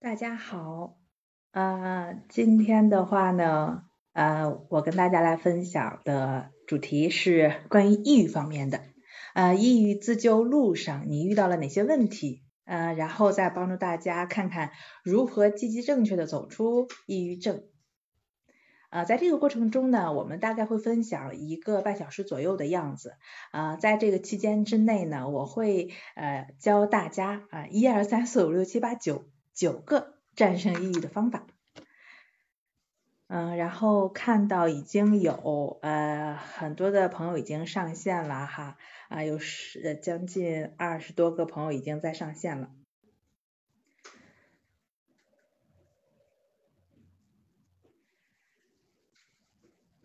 大家好，呃，今天的话呢，呃，我跟大家来分享的主题是关于抑郁方面的，呃，抑郁自救路上你遇到了哪些问题？呃，然后再帮助大家看看如何积极正确的走出抑郁症。呃，在这个过程中呢，我们大概会分享一个半小时左右的样子，啊，在这个期间之内呢，我会呃教大家啊一二三四五六七八九。九个战胜抑郁的方法，嗯，然后看到已经有呃很多的朋友已经上线了哈，啊有十将近二十多个朋友已经在上线了，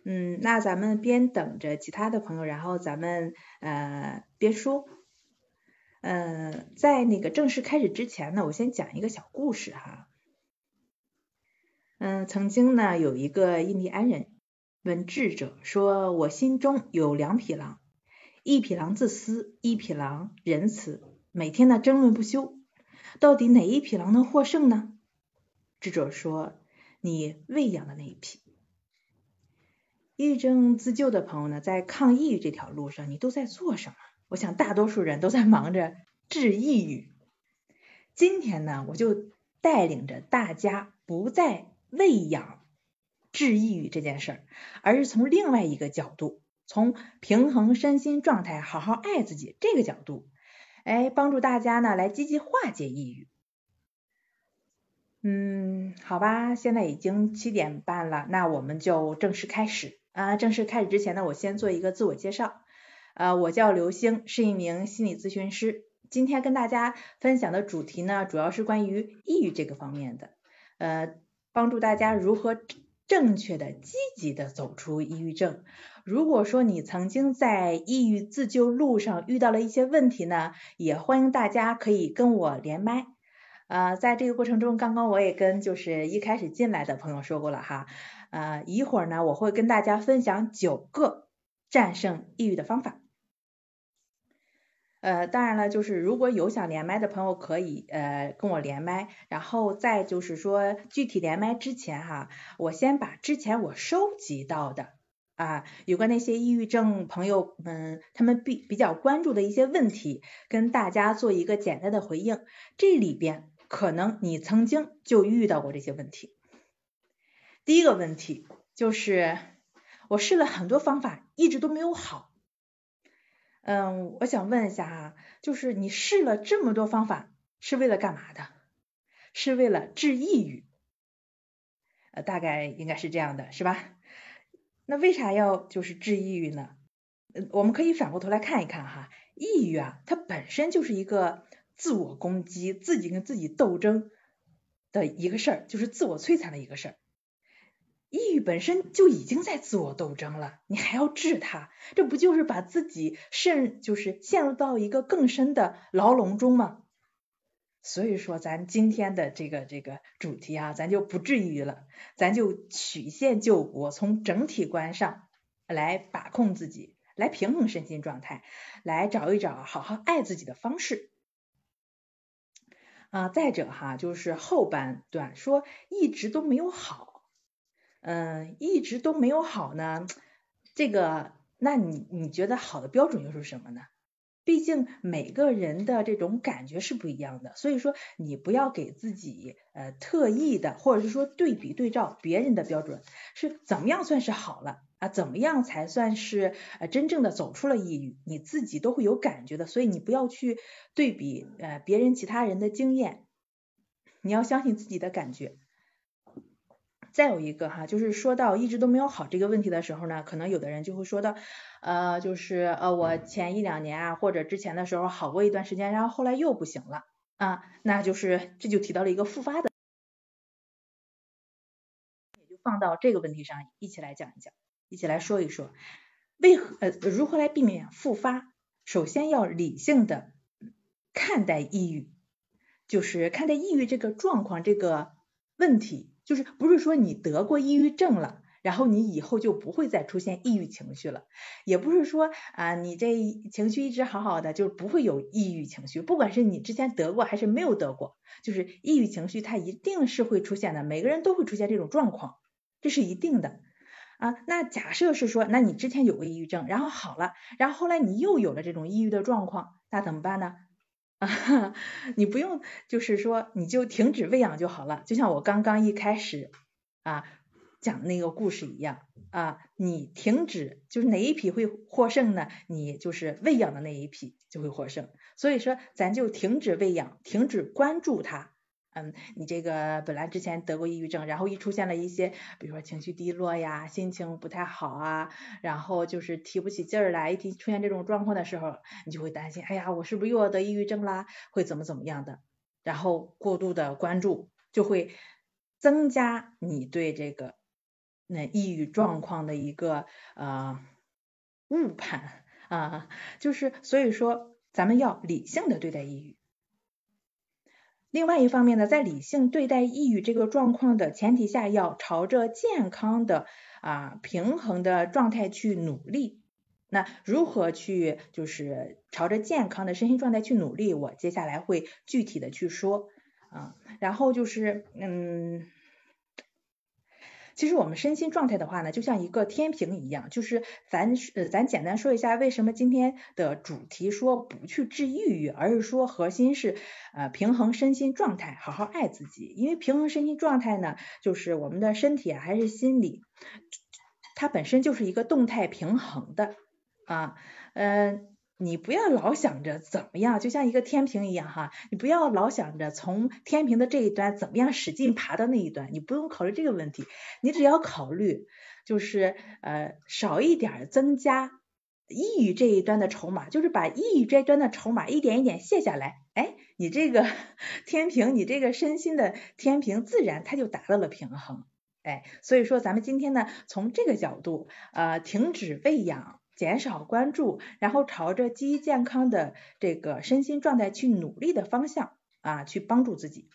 嗯，那咱们边等着其他的朋友，然后咱们呃边说。嗯，在那个正式开始之前呢，我先讲一个小故事哈。嗯，曾经呢有一个印第安人问智者说：“我心中有两匹狼，一匹狼自私，一匹狼仁慈，每天呢争论不休，到底哪一匹狼能获胜呢？”智者说：“你喂养的那一匹。”抑郁症自救的朋友呢，在抗抑郁这条路上，你都在做什么？我想大多数人都在 忙着治抑郁。今天呢，我就带领着大家不再喂养治抑郁这件事儿，而是从另外一个角度，从平衡身心状态、好好爱自己这个角度，哎，帮助大家呢来积极化解抑郁。嗯，好吧，现在已经七点半了，那我们就正式开始啊。正式开始之前呢，我先做一个自我介绍。呃，我叫刘星，是一名心理咨询师。今天跟大家分享的主题呢，主要是关于抑郁这个方面的，呃，帮助大家如何正确的、积极的走出抑郁症。如果说你曾经在抑郁自救路上遇到了一些问题呢，也欢迎大家可以跟我连麦。呃，在这个过程中，刚刚我也跟就是一开始进来的朋友说过了哈，呃，一会儿呢，我会跟大家分享九个战胜抑郁的方法。呃，当然了，就是如果有想连麦的朋友，可以呃跟我连麦，然后再就是说具体连麦之前哈，我先把之前我收集到的啊有关那些抑郁症朋友们他们比比较关注的一些问题，跟大家做一个简单的回应。这里边可能你曾经就遇到过这些问题。第一个问题就是我试了很多方法，一直都没有好。嗯，我想问一下哈，就是你试了这么多方法，是为了干嘛的？是为了治抑郁？呃，大概应该是这样的，是吧？那为啥要就是治抑郁呢？嗯，我们可以反过头来看一看哈，抑郁啊，它本身就是一个自我攻击、自己跟自己斗争的一个事儿，就是自我摧残的一个事儿。抑郁本身就已经在自我斗争了，你还要治它，这不就是把自己陷就是陷入到一个更深的牢笼中吗？所以说，咱今天的这个这个主题啊，咱就不治抑郁了，咱就曲线救国，从整体观上来把控自己，来平衡身心状态，来找一找好好爱自己的方式。啊，再者哈，就是后半段说一直都没有好。嗯，一直都没有好呢，这个，那你你觉得好的标准又是什么呢？毕竟每个人的这种感觉是不一样的，所以说你不要给自己呃特意的，或者是说对比对照别人的标准是怎么样算是好了啊？怎么样才算是呃真正的走出了抑郁？你自己都会有感觉的，所以你不要去对比呃别人其他人的经验，你要相信自己的感觉。再有一个哈，就是说到一直都没有好这个问题的时候呢，可能有的人就会说到，呃，就是呃我前一两年啊或者之前的时候好过一段时间，然后后来又不行了啊，那就是这就提到了一个复发的，也就放到这个问题上一起来讲一讲，一起来说一说，为何呃如何来避免复发？首先要理性的看待抑郁，就是看待抑郁这个状况这个问题。就是不是说你得过抑郁症了，然后你以后就不会再出现抑郁情绪了。也不是说啊，你这情绪一直好好的，就不会有抑郁情绪。不管是你之前得过还是没有得过，就是抑郁情绪它一定是会出现的，每个人都会出现这种状况，这是一定的。啊，那假设是说，那你之前有过抑郁症，然后好了，然后后来你又有了这种抑郁的状况，那怎么办呢？啊，你不用，就是说你就停止喂养就好了，就像我刚刚一开始啊讲的那个故事一样啊，你停止，就是哪一匹会获胜呢？你就是喂养的那一匹就会获胜，所以说咱就停止喂养，停止关注它。嗯，你这个本来之前得过抑郁症，然后一出现了一些，比如说情绪低落呀，心情不太好啊，然后就是提不起劲儿来，一提出现这种状况的时候，你就会担心，哎呀，我是不是又要得抑郁症啦？会怎么怎么样的？然后过度的关注就会增加你对这个那抑郁状况的一个呃误判啊，就是所以说咱们要理性的对待抑郁。另外一方面呢，在理性对待抑郁这个状况的前提下，要朝着健康的啊平衡的状态去努力。那如何去就是朝着健康的身心状态去努力？我接下来会具体的去说啊。然后就是嗯。其实我们身心状态的话呢，就像一个天平一样，就是咱呃咱简单说一下为什么今天的主题说不去治抑郁，而是说核心是呃平衡身心状态，好好爱自己。因为平衡身心状态呢，就是我们的身体啊还是心理，它本身就是一个动态平衡的啊，嗯。你不要老想着怎么样，就像一个天平一样哈，你不要老想着从天平的这一端怎么样使劲爬到那一端，你不用考虑这个问题，你只要考虑就是呃少一点增加抑郁这一端的筹码，就是把抑郁这一端的筹码一点一点卸下来，哎，你这个 天平，你这个身心的天平自然它就达到了平衡，哎，所以说咱们今天呢从这个角度呃停止喂养。减少关注，然后朝着积极健康的这个身心状态去努力的方向啊，去帮助自己。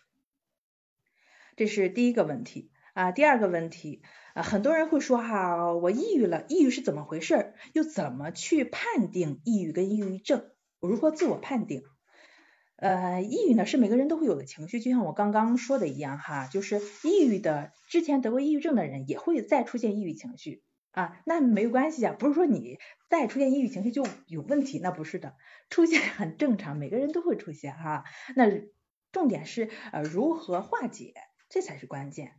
这是第一个问题啊。第二个问题啊，很多人会说哈，我抑郁了，抑郁是怎么回事？又怎么去判定抑郁跟抑郁症？我如何自我判定？呃，抑郁呢是每个人都会有的情绪，就像我刚刚说的一样哈，就是抑郁的之前得过抑郁症的人也会再出现抑郁情绪。啊，那没关系啊，不是说你再出现抑郁情绪就有问题，那不是的，出现很正常，每个人都会出现哈。那重点是呃如何化解，这才是关键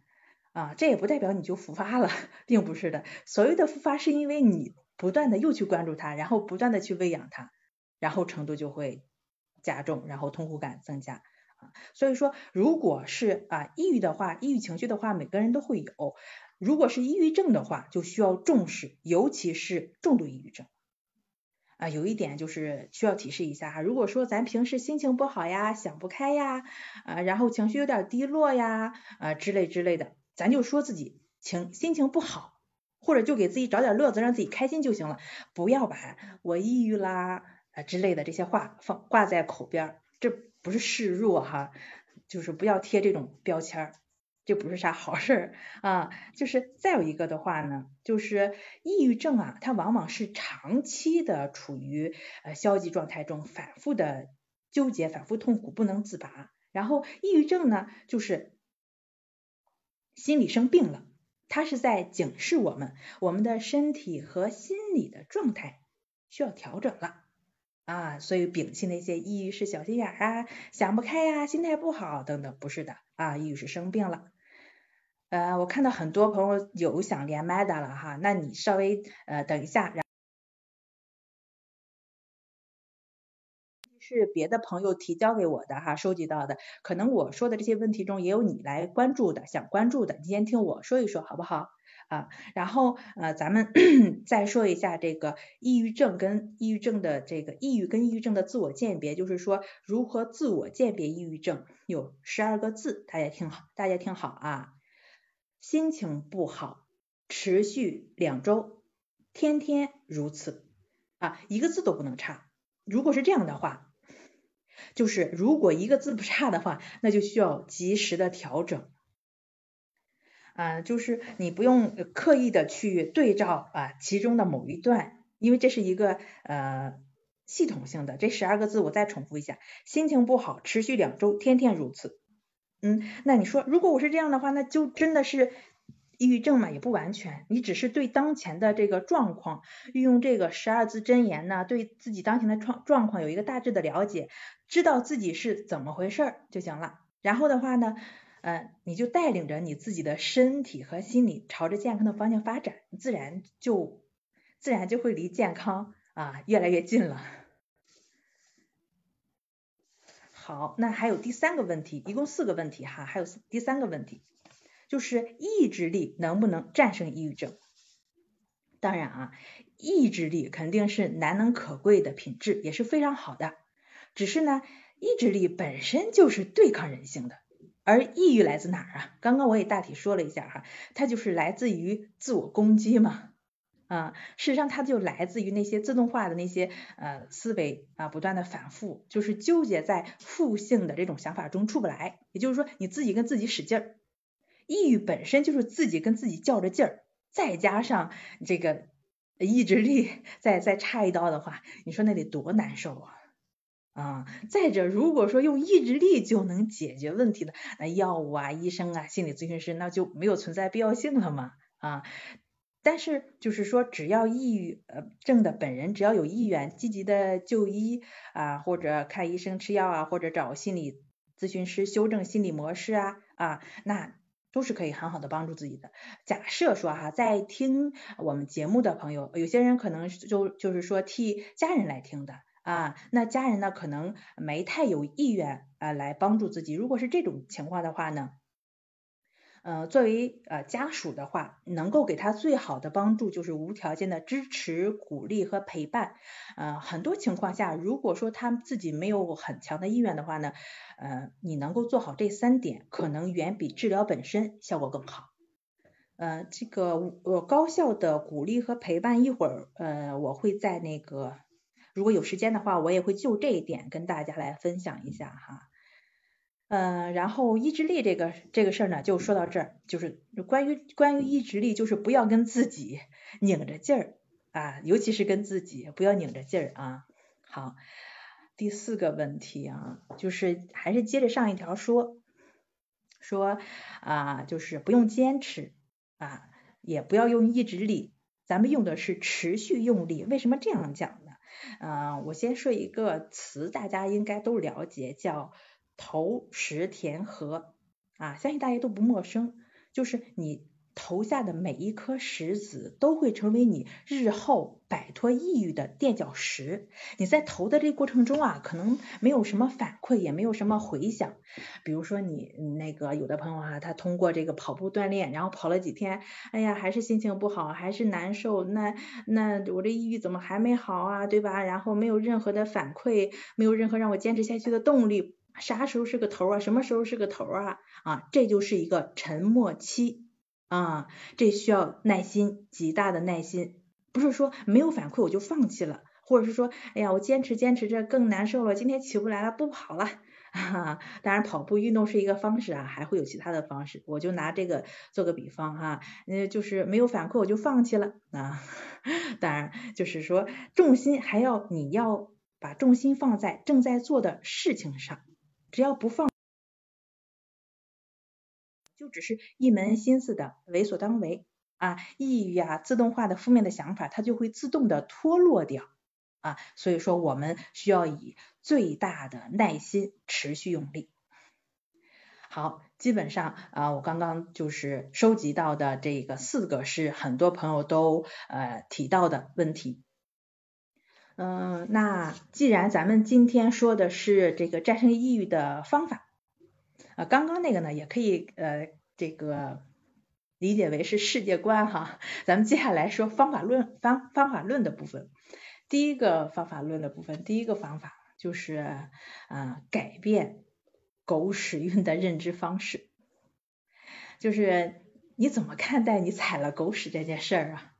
啊。这也不代表你就复发了，并不是的。所谓的复发是因为你不断的又去关注它，然后不断的去喂养它，然后程度就会加重，然后痛苦感增加。所以说，如果是啊抑郁的话，抑郁情绪的话，每个人都会有。如果是抑郁症的话，就需要重视，尤其是重度抑郁症啊。有一点就是需要提示一下哈，如果说咱平时心情不好呀，想不开呀，啊，然后情绪有点低落呀，啊之类之类的，咱就说自己情心情不好，或者就给自己找点乐子，让自己开心就行了，不要把我抑郁啦啊之类的这些话放挂在口边，这不是示弱哈，就是不要贴这种标签儿。这不是啥好事儿啊，就是再有一个的话呢，就是抑郁症啊，它往往是长期的处于呃消极状态中，反复的纠结，反复痛苦，不能自拔。然后抑郁症呢，就是心理生病了，它是在警示我们，我们的身体和心理的状态需要调整了啊，所以摒弃那些抑郁是小心眼啊，想不开呀，心态不好等等，不是的啊，抑郁是生病了。呃，我看到很多朋友有想连麦的了哈，那你稍微呃等一下，然是别的朋友提交给我的哈，收集到的，可能我说的这些问题中也有你来关注的，想关注的，你先听我说一说好不好啊？然后呃，咱们 再说一下这个抑郁症跟抑郁症的这个抑郁跟抑郁症的自我鉴别，就是说如何自我鉴别抑郁症，有十二个字，大家听好，大家听好啊。心情不好，持续两周，天天如此啊，一个字都不能差。如果是这样的话，就是如果一个字不差的话，那就需要及时的调整啊，就是你不用刻意的去对照啊其中的某一段，因为这是一个呃系统性的。这十二个字我再重复一下：心情不好，持续两周，天天如此。嗯，那你说如果我是这样的话，那就真的是抑郁症嘛？也不完全，你只是对当前的这个状况，运用这个十二字真言呢，对自己当前的状状况有一个大致的了解，知道自己是怎么回事儿就行了。然后的话呢？嗯，你就带领着你自己的身体和心理朝着健康的方向发展，自然就自然就会离健康啊越来越近了。好，那还有第三个问题，一共四个问题哈，还有第三个问题，就是意志力能不能战胜抑郁症？当然啊，意志力肯定是难能可贵的品质，也是非常好的。只是呢，意志力本身就是对抗人性的。而抑郁来自哪儿啊？刚刚我也大体说了一下哈，它就是来自于自我攻击嘛，啊，事实上它就来自于那些自动化的那些呃思维啊，不断的反复，就是纠结在负性的这种想法中出不来。也就是说，你自己跟自己使劲儿，抑郁本身就是自己跟自己较着劲儿，再加上这个意志力再再差一刀的话，你说那得多难受啊！啊，再者，如果说用意志力就能解决问题的，那药物啊、医生啊、心理咨询师那就没有存在必要性了嘛啊。但是就是说，只要抑郁呃症的本人只要有意愿，积极的就医啊，或者看医生吃药啊，或者找心理咨询师修正心理模式啊啊，那都是可以很好的帮助自己的。假设说哈，在听我们节目的朋友，有些人可能就就是说替家人来听的。啊，那家人呢可能没太有意愿啊来帮助自己。如果是这种情况的话呢，呃，作为呃家属的话，能够给他最好的帮助就是无条件的支持、鼓励和陪伴。呃，很多情况下，如果说他自己没有很强的意愿的话呢，呃，你能够做好这三点，可能远比治疗本身效果更好。呃，这个呃高效的鼓励和陪伴，一会儿呃我会在那个。如果有时间的话，我也会就这一点跟大家来分享一下哈。嗯，然后意志力这个这个事儿呢，就说到这儿，就是关于关于意志力，就是不要跟自己拧着劲儿啊，尤其是跟自己不要拧着劲儿啊。好，第四个问题啊，就是还是接着上一条说，说啊，就是不用坚持啊，也不要用意志力，咱们用的是持续用力。为什么这样讲呢？嗯，我先说一个词，大家应该都了解，叫投石填河啊，相信大家都不陌生，就是你。投下的每一颗石子都会成为你日后摆脱抑郁的垫脚石。你在投的这过程中啊，可能没有什么反馈，也没有什么回响。比如说你那个有的朋友啊，他通过这个跑步锻炼，然后跑了几天，哎呀，还是心情不好，还是难受。那那我这抑郁怎么还没好啊？对吧？然后没有任何的反馈，没有任何让我坚持下去的动力。啥时候是个头啊？什么时候是个头啊？啊，这就是一个沉默期。啊，这需要耐心，极大的耐心，不是说没有反馈我就放弃了，或者是说，哎呀，我坚持坚持着更难受了，今天起不来了，不跑了。啊，当然跑步运动是一个方式啊，还会有其他的方式，我就拿这个做个比方哈，呃，就是没有反馈我就放弃了啊。当然，就是说重心还要你要把重心放在正在做的事情上，只要不放。就只是一门心思的为所当为啊，抑郁啊，自动化的负面的想法，它就会自动的脱落掉啊。所以说，我们需要以最大的耐心持续用力。好，基本上啊，我刚刚就是收集到的这个四个是很多朋友都呃提到的问题。嗯，那既然咱们今天说的是这个战胜抑郁的方法。啊，刚刚那个呢，也可以呃，这个理解为是世界观哈。咱们接下来说方法论方方法论的部分。第一个方法论的部分，第一个方法就是啊，改变狗屎运的认知方式。就是你怎么看待你踩了狗屎这件事儿啊？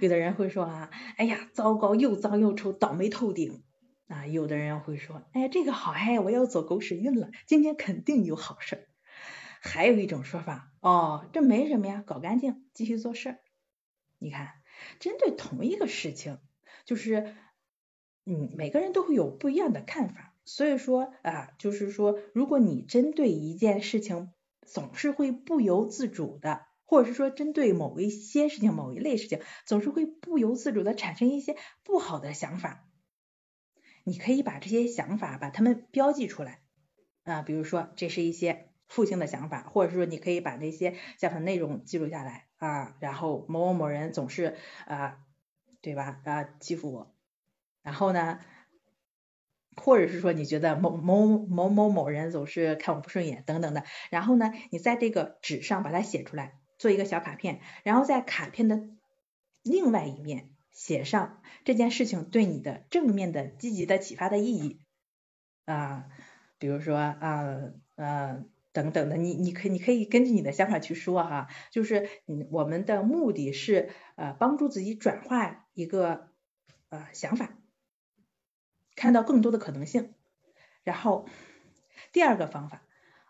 有的人会说啊，哎呀，糟糕，又脏又臭，倒霉透顶。啊，有的人会说，哎，这个好嗨，我要走狗屎运了，今天肯定有好事儿。还有一种说法，哦，这没什么呀，搞干净，继续做事。你看，针对同一个事情，就是嗯，每个人都会有不一样的看法。所以说啊，就是说，如果你针对一件事情总是会不由自主的，或者是说针对某一些事情、某一类事情，总是会不由自主的产生一些不好的想法，你可以把这些想法把它们标记出来。啊，比如说这是一些负性的想法，或者说你可以把那些想法内容记录下来啊，然后某某某人总是啊，对吧？啊欺负我，然后呢？或者是说你觉得某某某某某人总是看我不顺眼等等的，然后呢，你在这个纸上把它写出来，做一个小卡片，然后在卡片的另外一面写上这件事情对你的正面的、积极的启发的意义啊，比如说啊呃等等的，你你可你可以根据你的想法去说哈，就是嗯我们的目的是呃帮助自己转化一个呃想法。看到更多的可能性，然后第二个方法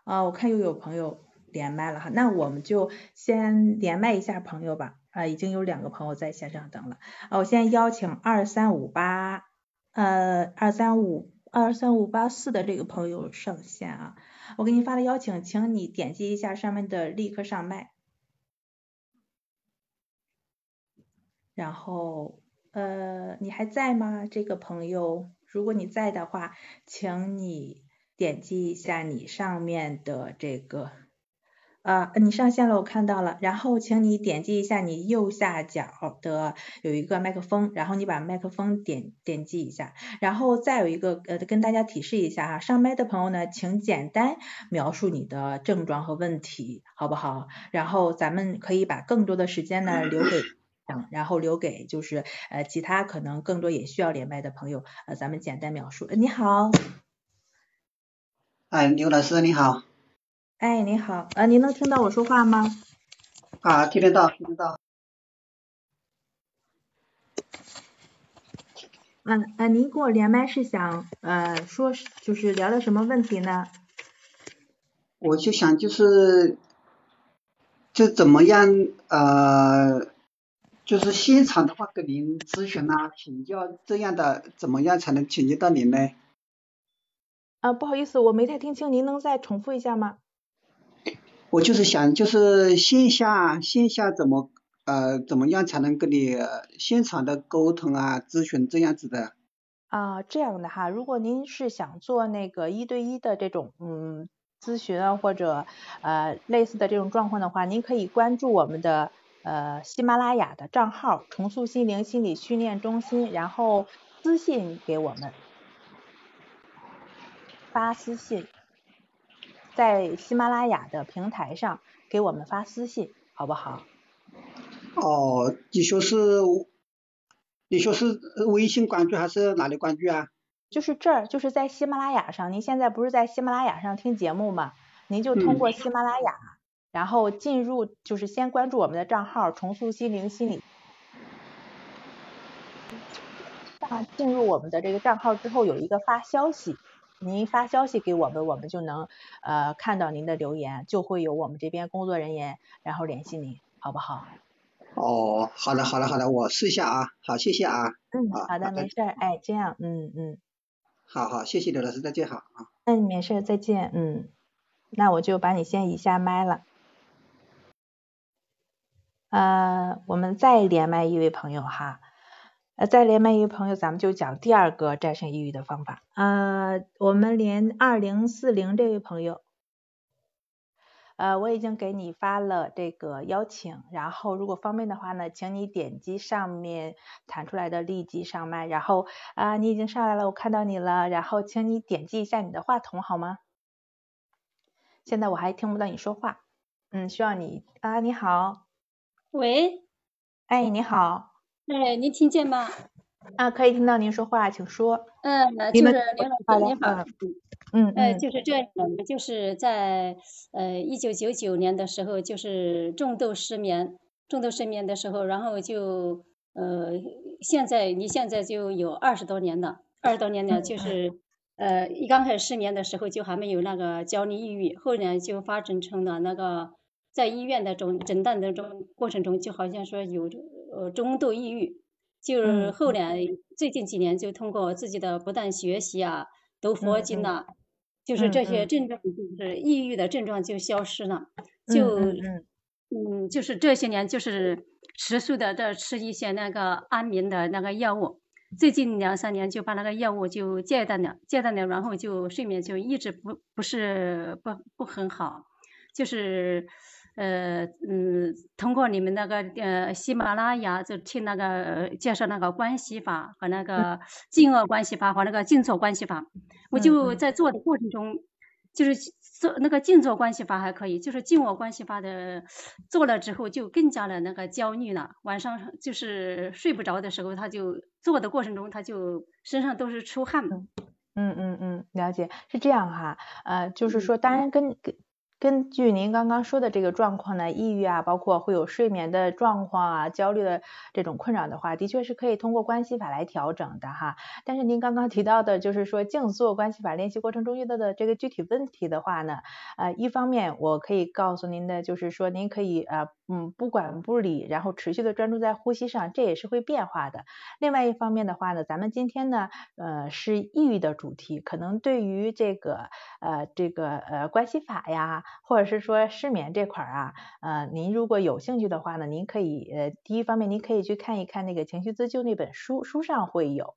啊，我看又有朋友连麦了哈，那我们就先连麦一下朋友吧啊，已经有两个朋友在线上等了啊，我先邀请二三五八呃二三五二三五八四的这个朋友上线啊，我给你发了邀请，请你点击一下上面的立刻上麦，然后呃你还在吗？这个朋友？如果你在的话，请你点击一下你上面的这个，啊，你上线了，我看到了。然后，请你点击一下你右下角的有一个麦克风，然后你把麦克风点点击一下。然后再有一个呃，跟大家提示一下哈，上麦的朋友呢，请简单描述你的症状和问题，好不好？然后咱们可以把更多的时间呢留给。然后留给就是呃其他可能更多也需要连麦的朋友，呃咱们简单描述。你好，哎，刘老师你好。哎，你好，呃，您能听到我说话吗？啊，听得到，听得到。嗯，呃，您跟我连麦是想呃说就是聊聊什么问题呢？我就想就是就怎么样呃。就是现场的话，跟您咨询啊、请教这样的，怎么样才能请教到您呢？啊，不好意思，我没太听清，您能再重复一下吗？我就是想，就是线下线下怎么呃怎么样才能跟你现场的沟通啊、咨询这样子的？啊，这样的哈，如果您是想做那个一对一的这种嗯咨询啊，或者呃类似的这种状况的话，您可以关注我们的。呃，喜马拉雅的账号重塑心灵心理训练中心，然后私信给我们，发私信，在喜马拉雅的平台上给我们发私信，好不好？哦，你说是，你说是微信关注还是哪里关注啊？就是这儿，就是在喜马拉雅上。您现在不是在喜马拉雅上听节目吗？您就通过喜马拉雅。然后进入就是先关注我们的账号重塑心灵心理，那进入我们的这个账号之后有一个发消息，您发消息给我们，我们就能呃看到您的留言，就会有我们这边工作人员然后联系您，好不好？哦，好的好的好的，我试一下啊，好谢谢啊。嗯，好的没事儿，哎这样嗯嗯。好好谢谢刘老师再见好啊。嗯没事再见嗯，那我就把你先移下麦了。呃，我们再连麦一位朋友哈，呃，再连麦一位朋友，咱们就讲第二个战胜抑郁的方法。呃，我们连二零四零这位朋友，呃，我已经给你发了这个邀请，然后如果方便的话呢，请你点击上面弹出来的立即上麦，然后啊，你已经上来了，我看到你了，然后请你点击一下你的话筒好吗？现在我还听不到你说话，嗯，需要你啊，你好。喂，哎，你好，哎，您听见吗？啊，可以听到您说话，请说。嗯，就是刘老师，您好，嗯，呃，就是这样的，就是在呃一九九九年的时候，就是重度失眠，重度失眠的时候，然后就呃，现在你现在就有二十多年了，二十多年了，就是呃，一刚开始失眠的时候就还没有那个焦虑抑郁，后来就发展成了那个在医院的诊诊断的中过程中，就好像说有呃中度抑郁，就是后来最近几年就通过自己的不断学习啊，读佛经呐，就是这些症状就是抑郁的症状就消失了，就嗯就是这些年就是持续的在吃一些那个安眠的那个药物。最近两三年就把那个药物就戒断了，戒断了，然后就睡眠就一直不不是不不很好，就是呃嗯，通过你们那个呃喜马拉雅就听那个介绍那个关系法和那个静恶关系法和那个静坐关系法，我就在做的过程中就是。做那个静坐关系法还可以，就是静卧关系法的做了之后就更加的那个焦虑了，晚上就是睡不着的时候，他就做的过程中他就身上都是出汗。嗯嗯嗯，了解，是这样哈，呃，就是说当然跟跟。根据您刚刚说的这个状况呢，抑郁啊，包括会有睡眠的状况啊，焦虑的这种困扰的话，的确是可以通过关系法来调整的哈。但是您刚刚提到的，就是说静坐关系法练习过程中遇到的这个具体问题的话呢，呃，一方面我可以告诉您的就是说，您可以呃嗯不管不理，然后持续的专注在呼吸上，这也是会变化的。另外一方面的话呢，咱们今天呢呃是抑郁的主题，可能对于这个呃这个呃关系法呀。或者是说失眠这块儿啊，呃，您如果有兴趣的话呢，您可以呃，第一方面您可以去看一看那个情绪自救那本书，书上会有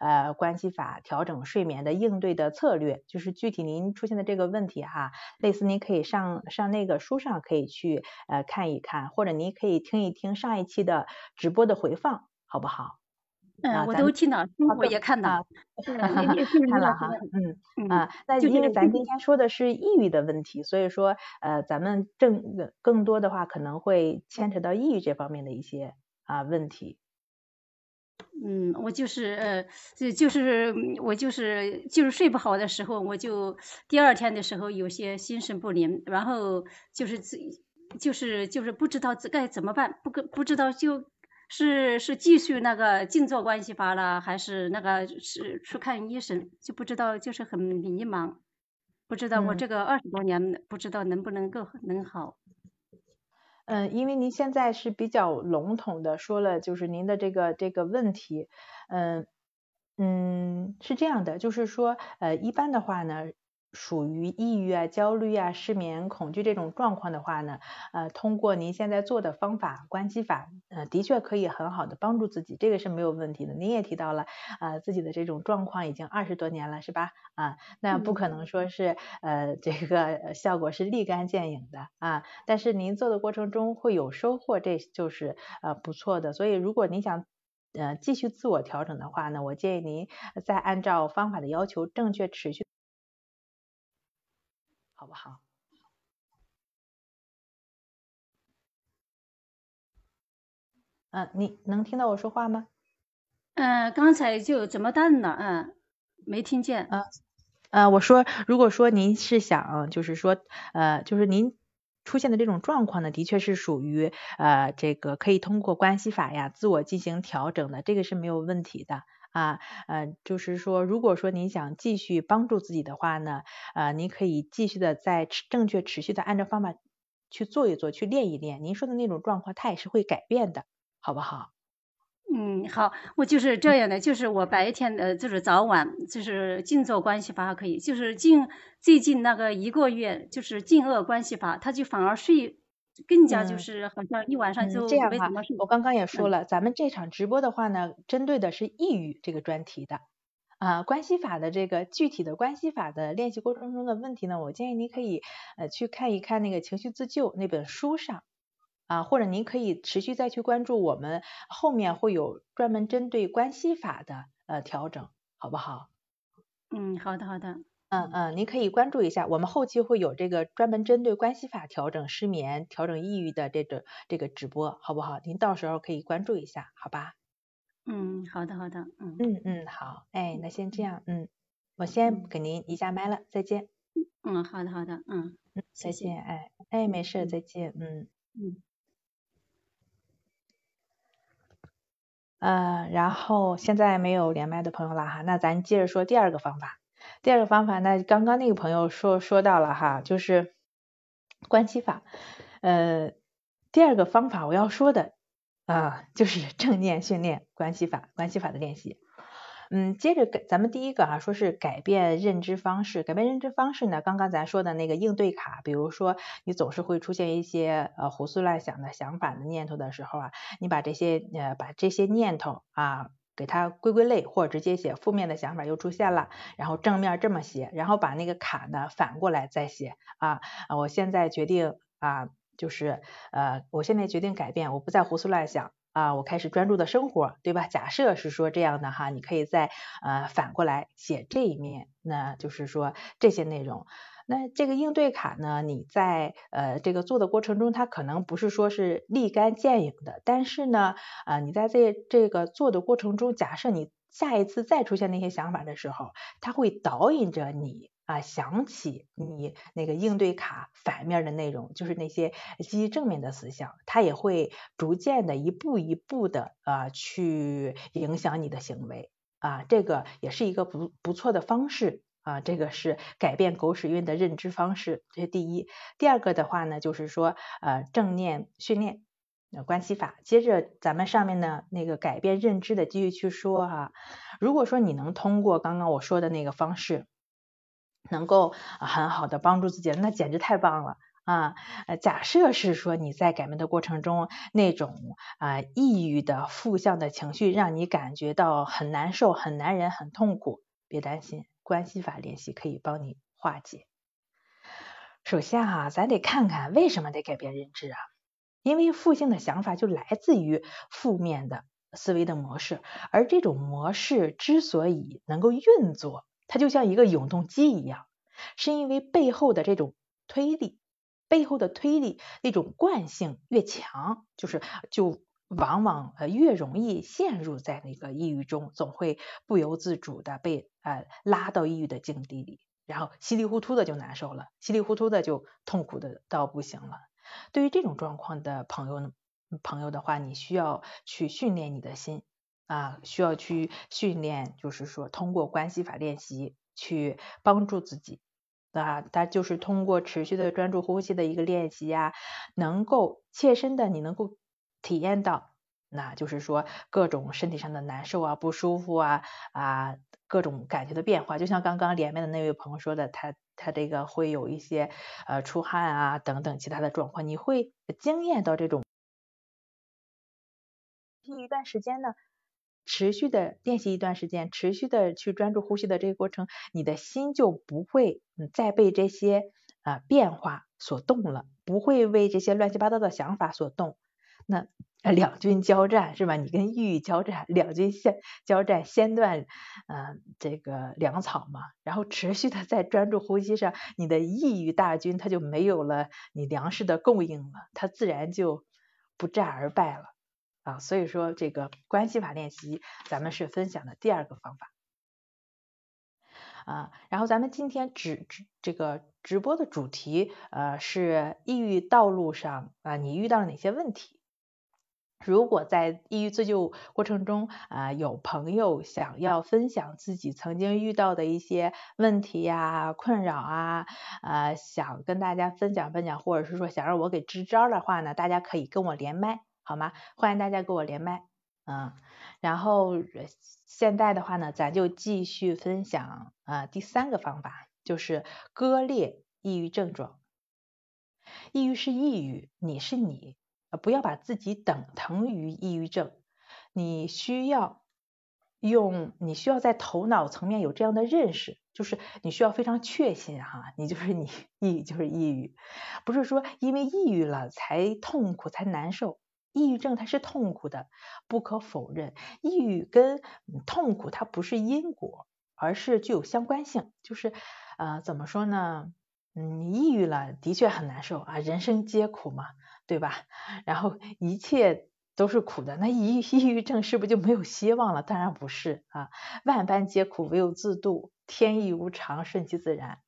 呃关系法调整睡眠的应对的策略，就是具体您出现的这个问题哈，类似您可以上上那个书上可以去呃看一看，或者您可以听一听上一期的直播的回放，好不好？嗯，我都听了，我也 看了，看了哈，嗯啊，那因为咱今天说的是抑郁的问题，所以说呃，咱们正更多的话可能会牵扯到抑郁这方面的一些啊问题。嗯，我就是呃，就就是我就是就是睡不好的时候，我就第二天的时候有些心神不宁，然后就是自就是就是不知道该怎么办，不跟不知道就。是是继续那个静坐关系法了，还是那个是去看医生？就不知道，就是很迷茫，不知道我这个二十多年不知道能不能够能好。嗯，因为您现在是比较笼统的说了，就是您的这个这个问题，嗯嗯，是这样的，就是说呃一般的话呢。属于抑郁啊、焦虑啊、失眠、恐惧这种状况的话呢，呃，通过您现在做的方法关系法，呃，的确可以很好的帮助自己，这个是没有问题的。您也提到了，呃，自己的这种状况已经二十多年了，是吧？啊，那不可能说是呃这个效果是立竿见影的啊，但是您做的过程中会有收获，这就是呃不错的。所以如果您想呃继续自我调整的话呢，我建议您再按照方法的要求，正确持续。好不好？嗯，你能听到我说话吗？嗯，刚才就怎么断了？嗯，没听见。啊，呃，我说，如果说您是想，就是说，呃，就是您出现的这种状况呢，的确是属于呃这个可以通过关系法呀自我进行调整的，这个是没有问题的。啊，呃，就是说，如果说您想继续帮助自己的话呢，呃，您可以继续的在正确持续的按照方法去做一做，去练一练。您说的那种状况，它也是会改变的，好不好？嗯，好，我就是这样的，就是我白天的，就是早晚，就是静坐关系法可以，就是近最近那个一个月，就是静卧关系法，他就反而睡。更加就是好像一晚上就这样哈，我刚刚也说了，咱们这场直播的话呢，针对的是抑郁这个专题的啊，关系法的这个具体的关系法的练习过程中的问题呢，我建议您可以呃去看一看那个情绪自救那本书上啊，或者您可以持续再去关注我们后面会有专门针对关系法的呃调整，好不好？嗯，好的好的。嗯嗯，您可以关注一下，我们后期会有这个专门针对关系法调整失眠、调整抑郁的这个这个直播，好不好？您到时候可以关注一下，好吧？嗯，好的好的，嗯嗯嗯，好，哎，那先这样，嗯，我先给您移下麦了，再见。嗯，好的好的，嗯嗯，再见，哎哎，没事，再见，嗯嗯。呃，然后现在没有连麦的朋友了哈，那咱接着说第二个方法。第二个方法，那刚刚那个朋友说说到了哈，就是关系法。呃，第二个方法我要说的啊，就是正念训练关系法，关系法的练习。嗯，接着咱们第一个啊，说是改变认知方式。改变认知方式呢，刚刚咱说的那个应对卡，比如说你总是会出现一些呃胡思乱想的想法的念头的时候啊，你把这些呃把这些念头啊给它归归类，或者直接写负面的想法又出现了，然后正面这么写，然后把那个卡呢反过来再写啊，我现在决定啊，就是呃我现在决定改变，我不再胡思乱想。啊，我开始专注的生活，对吧？假设是说这样的哈，你可以再呃反过来写这一面，那就是说这些内容。那这个应对卡呢，你在呃这个做的过程中，它可能不是说是立竿见影的，但是呢，啊你在这这个做的过程中，假设你下一次再出现那些想法的时候，它会导引着你。啊，想起你那个应对卡反面的内容，就是那些积极正面的思想，它也会逐渐的一步一步的啊去影响你的行为啊，这个也是一个不不错的方式啊，这个是改变狗屎运的认知方式，这是第一。第二个的话呢，就是说呃正念训练关系法。接着咱们上面呢那个改变认知的继续去说哈，如果说你能通过刚刚我说的那个方式。能够很好的帮助自己，那简直太棒了啊！假设是说你在改变的过程中，那种啊抑郁的负向的情绪让你感觉到很难受、很难忍、很痛苦，别担心，关系法练习可以帮你化解。首先哈，咱得看看为什么得改变认知啊？因为负性的想法就来自于负面的思维的模式，而这种模式之所以能够运作。它就像一个永动机一样，是因为背后的这种推力，背后的推力那种惯性越强，就是就往往呃越容易陷入在那个抑郁中，总会不由自主的被呃拉到抑郁的境地里，然后稀里糊涂的就难受了，稀里糊涂的就痛苦的到不行了。对于这种状况的朋友呢朋友的话，你需要去训练你的心。啊，需要去训练，就是说通过关系法练习去帮助自己啊，它就是通过持续的专注呼吸的一个练习呀，能够切身的你能够体验到，那就是说各种身体上的难受啊、不舒服啊啊各种感觉的变化，就像刚刚连麦的那位朋友说的，他他这个会有一些呃出汗啊等等其他的状况，你会惊艳到这种一段时间呢。持续的练习一段时间，持续的去专注呼吸的这个过程，你的心就不会再被这些啊变化所动了，不会为这些乱七八糟的想法所动。那两军交战是吧？你跟抑郁交战，两军先交战，先断嗯这个粮草嘛，然后持续的在专注呼吸上，你的抑郁大军它就没有了你粮食的供应了，它自然就不战而败了。啊，所以说这个关系法练习，咱们是分享的第二个方法啊。然后咱们今天直直这个直播的主题呃是抑郁道路上啊，你遇到了哪些问题？如果在抑郁自救过程中啊，有朋友想要分享自己曾经遇到的一些问题呀、困扰啊，呃，想跟大家分享分享，或者是说想让我给支招的话呢，大家可以跟我连麦。好吗？欢迎大家跟我连麦，嗯，然后现在的话呢，咱就继续分享啊第三个方法，就是割裂抑郁症状。抑郁是抑郁，你是你，不要把自己等同于抑郁症。你需要用，你需要在头脑层面有这样的认识，就是你需要非常确信哈，你就是你，抑郁就是抑郁，不是说因为抑郁了才痛苦才难受。抑郁症它是痛苦的，不可否认。抑郁跟痛苦它不是因果，而是具有相关性。就是呃，怎么说呢？嗯，抑郁了的确很难受啊，人生皆苦嘛，对吧？然后一切都是苦的，那抑 抑郁症是不是就没有希望了？当然不是啊，万般皆苦，唯有自度，天意无常，顺其自然。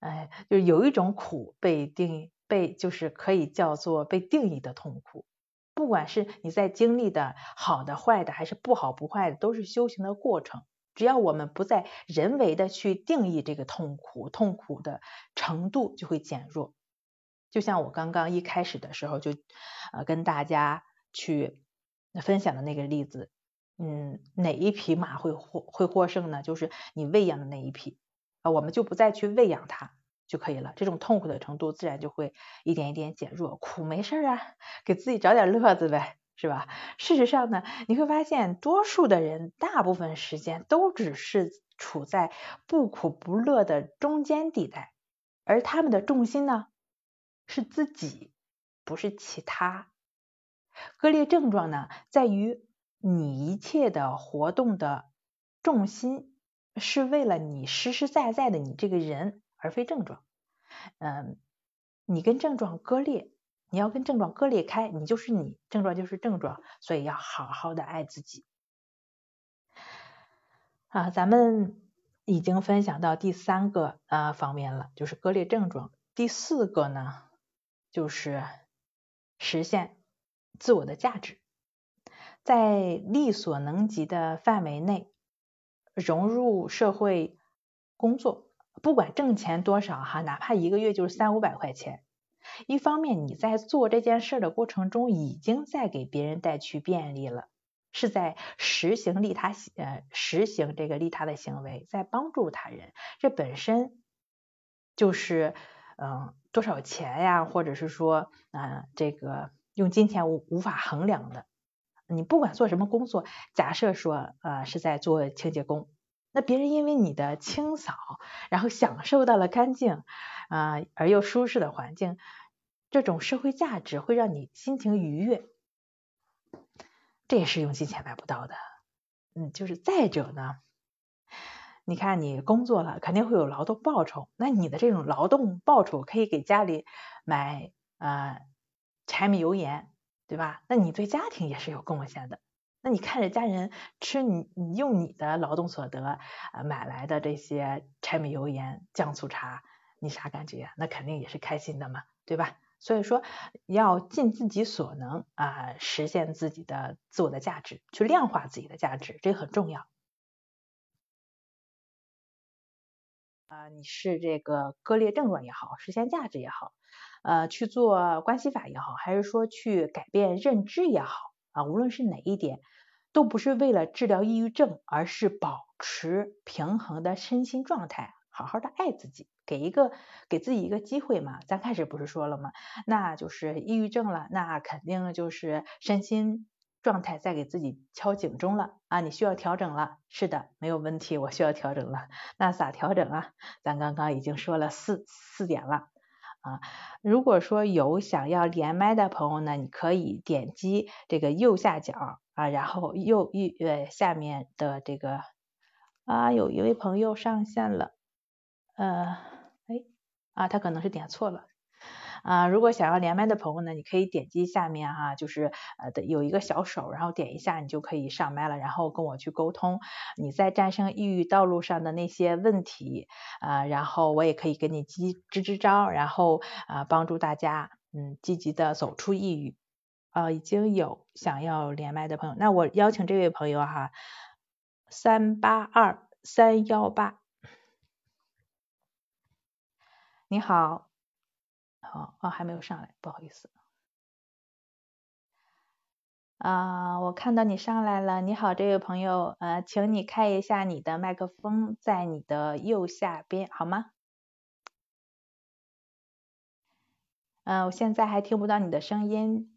哎，就有一种苦被定义被就是可以叫做被定义的痛苦。不管是你在经历的好的坏的，还是不好不坏的，都是修行的过程。只要我们不再人为的去定义这个痛苦，痛苦的程度就会减弱。就像我刚刚一开始的时候就呃跟大家去分享的那个例子，嗯，哪一匹马会获会获胜呢？就是你喂养的那一匹啊，我们就不再去喂养它就可以了。这种痛苦的程度自然就会一点一点减弱。苦没事啊，给自己找点乐子呗。是吧？事实上呢，你会发现，多数的人大部分时间都只是处在不苦不乐的中间地带，而他们的重心呢，是自己，不是其他。割裂症状呢，在于你一切的活动的重心是为了你实实在在的你这个人，而非症状。嗯，你跟症状割裂。你要跟症状割裂开，你就是你，症状就是症状，所以要好好的爱自己。啊，咱们已经分享到第三个啊方面了，就是割裂症状。第四个呢，就是实现自我的价值，在力所能及的范围内融入社会工作，不管挣钱多少哈，哪怕一个月就是三五百块钱。一方面，你在做这件事的过程中，已经在给别人带去便利了，是在实行利他呃实行这个利他的行为，在帮助他人，这本身就是嗯多少钱呀，或者是说嗯这个用金钱无无法衡量的。你不管做什么工作，假设说呃是在做清洁工，那别人因为你的清扫，然后享受到了干净啊而又舒适的环境。这种社会价值会让你心情愉悦，这也是用金钱买不到的。嗯，就是再者呢，你看你工作了，肯定会有劳动报酬，那你的这种劳动报酬可以给家里买啊柴米油盐，对吧？那你对家庭也是有贡献的。那你看着家人吃你你用你的劳动所得啊买来的这些柴米油盐酱醋茶，你啥感觉？那肯定也是开心的嘛，对吧？所以说，要尽自己所能啊，实现自己的自我的价值，去量化自己的价值，这很重要。啊，你是这个割裂症状也好，实现价值也好，呃，去做关系法也好，还是说去改变认知也好啊，无论是哪一点，都不是为了治疗抑郁症，而是保持平衡的身心状态。好好的爱自己，给一个给自己一个机会嘛。咱开始不是说了吗？那就是抑郁症了，那肯定就是身心状态在给自己敲警钟了啊！你需要调整了，是的，没有问题，我需要调整了。那咋调整啊？咱刚刚已经说了四四点了啊。如果说有想要连麦的朋友呢，你可以点击这个右下角啊，然后右一呃下面的这个啊，有一位朋友上线了。呃，哎，啊，他可能是点错了啊。如果想要连麦的朋友呢，你可以点击下面哈，就是呃的有一个小手，然后点一下，你就可以上麦了，然后跟我去沟通你在战胜抑郁道路上的那些问题啊，然后我也可以给你支支支招，然后啊帮助大家嗯积极的走出抑郁啊。已经有想要连麦的朋友，那我邀请这位朋友哈，三八二三幺八。你好，好哦，还没有上来，不好意思。啊，我看到你上来了。你好，这位朋友，呃，请你开一下你的麦克风，在你的右下边，好吗？嗯，我现在还听不到你的声音。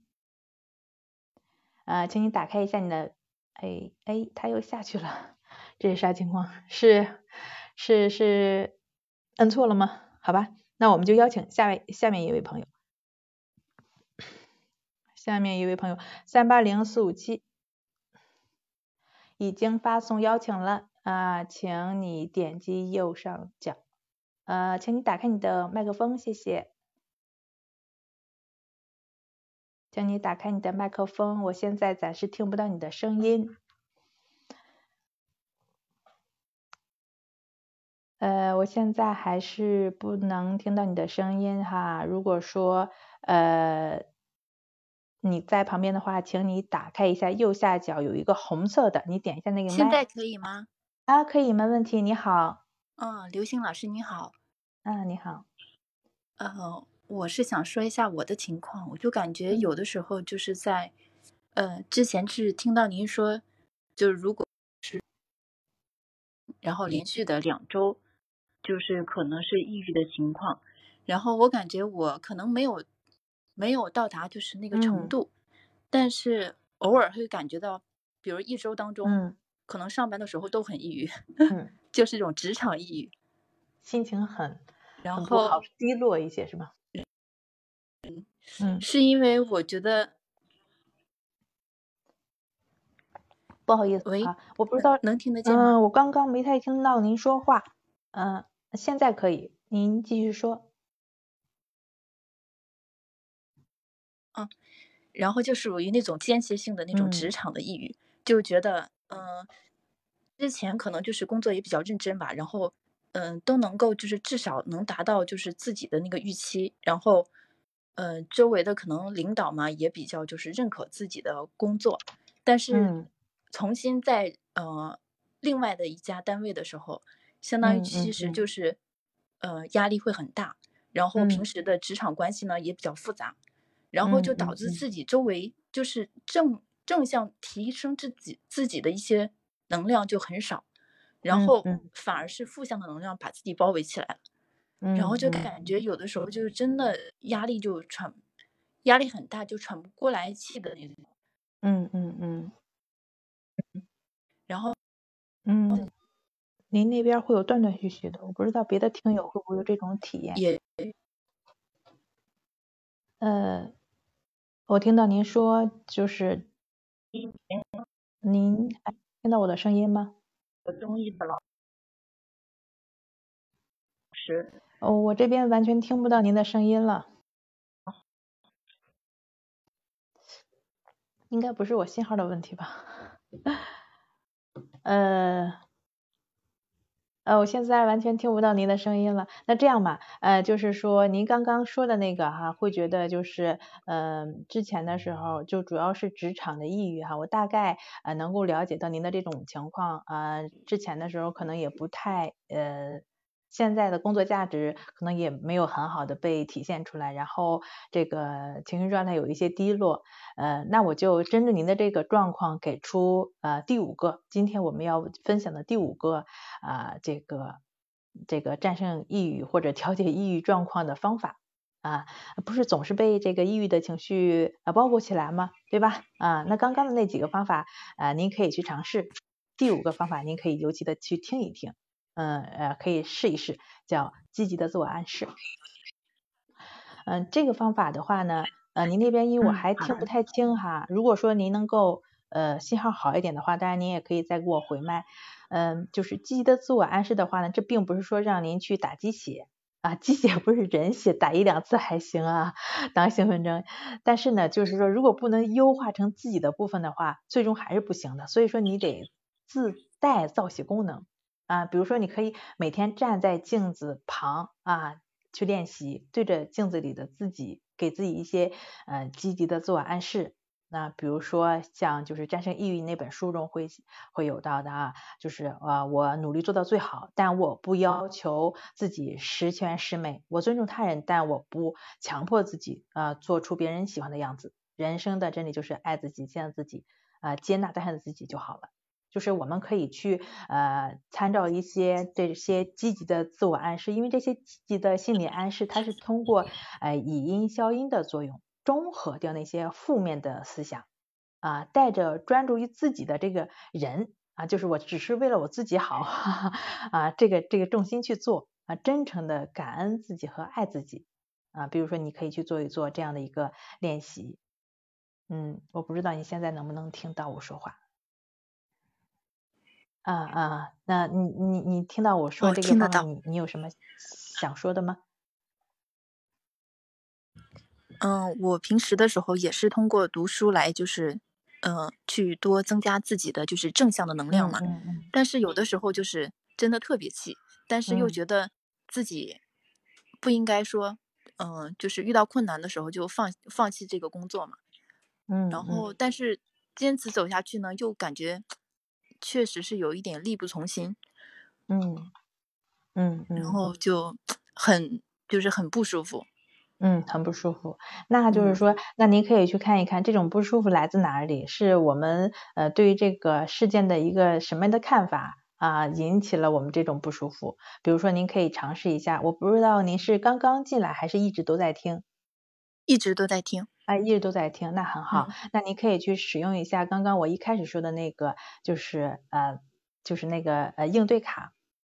呃，请你打开一下你的，哎哎，他又下去了，这是啥情况？是是是摁错了吗？好吧。那我们就邀请下位下面一位朋友，下面一位朋友三八零四五七已经发送邀请了啊，请你点击右上角，呃，请你打开你的麦克风，谢谢，请你打开你的麦克风，我现在暂时听不到你的声音。呃，我现在还是不能听到你的声音哈。如果说呃你在旁边的话，请你打开一下右下角有一个红色的，你点一下那个麦。现在可以吗？啊，可以，没问题。你好，嗯，刘星老师你好，啊，你好，呃，我是想说一下我的情况，我就感觉有的时候就是在，呃，之前是听到您说，就是如果是，然后连续的两周，就是可能是抑郁的情况，然后我感觉我可能没有没有到达就是那个程嗯。度，但是偶尔会感觉到，比如一周当中，嗯。可能上班的时候都很抑郁，嗯，就是这种职场抑郁，心情很然后低落一些是吧？嗯，是因为我觉得不好意思喂啊，我不知道，能听得见吗？嗯，我刚刚没太听到您说话，嗯，现在可以，您继续说。嗯然后就属于那种间歇性的那种嗯职场的抑郁，就觉得嗯、之前可能就是工作也比较认真吧，然后嗯、都能够就是至少能达到就是自己的那个预期，然后嗯、呃周围的可能领导嘛也比较就是认可自己的工作，但是嗯重新在呃另外的一家单位的时候，相当于嗯其实就是呃压力会很大，然后嗯。平时的职场关系呢也比较复杂。然后就导致自己周围就是正正向提升自己自己的一些能量就很少，然后反而是负向的能量把自己包围起来了，嗯然后就嗯感觉。有的时候就是真的压力就喘，压力很大就喘不过来气的那种，嗯嗯。嗯。然后嗯，您那边会有断断续续的，我不知道别的听友会不会有这种体验。也呃，我听到您说就是您哎听到我的声音吗？中医的老师，哦，我这边完全听不到您的声音了，应该不是我信号的问题吧？呃，呃，我现在完全听不到您的声音了。那这样吧，呃，就是说您刚刚说的那个哈，会觉得就是，嗯、之前的时候就主要是职场的抑郁哈，我大概呃能够了解到您的这种情况，呃，之前的时候可能也不太呃。现在的工作价值可能也没有很好的被体现出来，然后这个情绪状态有一些低落，呃，那我就针对您的这个状况给出呃第五个，今天我们要分享的第五个啊、这个这个战胜抑郁或者调节抑郁状况的方法啊，不是总是被这个抑郁的情绪啊包裹起来吗？对吧？啊，那刚刚的那几个方法啊，您可以去尝试，第五个方法您可以尤其的去听一听。嗯呃，可以试一试，叫积极的自我暗示。嗯，这个方法的话呢，呃，您那边因为我嗯还听不太清哈，如果说您能够呃信号好一点的话，当然您也可以再给我回麦。嗯，就是积极的自我暗示的话呢，这并不是说让您去打鸡血啊，鸡血不是人血，打一两次还行啊，当兴奋针。但是呢，就是说如果不能优化成自己的部分的话，最终还是不行的。所以说你得自带造血功能。啊，比如说你可以每天站在镜子旁啊去练习，对着镜子里的自己，给自己一些呃积极的自我暗示。那比如说像就是战胜抑郁那本书中会会有到的啊，就是啊我努力做到最好，但我不要求自己十全十美，我尊重他人，但我不强迫自己啊做出别人喜欢的样子。人生的真理就是爱自己，接纳自己，啊接纳当下的自己就好了。就是我们可以去呃参照一些这些积极的自我暗示，因为这些积极的心理暗示，它是通过呃以音消音的作用，中和掉那些负面的思想。啊，带着专注于自己的这个人啊，就是我只是为了我自己好哈哈 啊，这个这个重心去做啊，真诚的感恩自己和爱自己。啊，比如说你可以去做一做这样的一个练习，嗯，我不知道你现在能不能听到我说话。啊啊，那你你你听到我说哦这个听得到方法，你你有什么想说的吗？嗯，我平时的时候也是通过读书来，就是，嗯，去多增加自己的就是正向的能量嘛。嗯嗯但是有的时候就是真的特别气，但是又嗯觉得自己不应该说，嗯，就是遇到困难的时候就放放弃这个工作嘛。嗯，然后，但是坚持走下去呢，又感觉确实是有一点力不从心，嗯嗯然嗯后就很就是很不舒服。嗯，很不舒服。那就是嗯说，那您可以去看一看这种不舒服来自哪里，是我们呃对于这个事件的一个什么样的看法啊，引起了我们这种不舒服。比如说，您可以尝试一下，我不知道您是刚刚进来还是一直都在听。一直都在听。哎，一直都在听，那很好。嗯那你可以去使用一下刚刚我一开始说的那个，就是呃，就是那个呃应对卡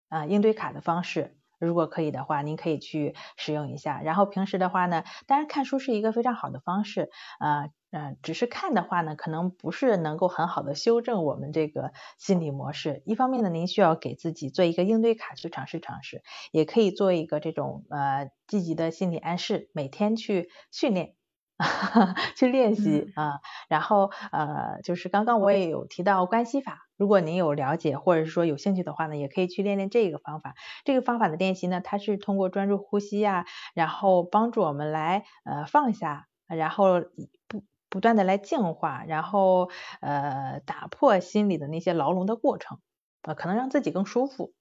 啊、应对卡的方式。如果可以的话，您可以去使用一下。然后平时的话呢，当然看书是一个非常好的方式，呃呃，只是看的话呢，可能不是能够很好的修正我们这个心理模式。一方面呢，您需要给自己做一个应对卡去尝试尝试，也可以做一个这种呃积极的心理暗示，每天去训练。去练习啊，然后呃，就是刚刚我也有提到关系法，如果您有了解或者是说有兴趣的话呢，也可以去练练这个方法。这个方法的练习呢，它是通过专注呼吸呀、然后帮助我们来呃放下，然后不不断的来净化，然后呃打破心里的那些牢笼的过程，呃，可能让自己更舒服。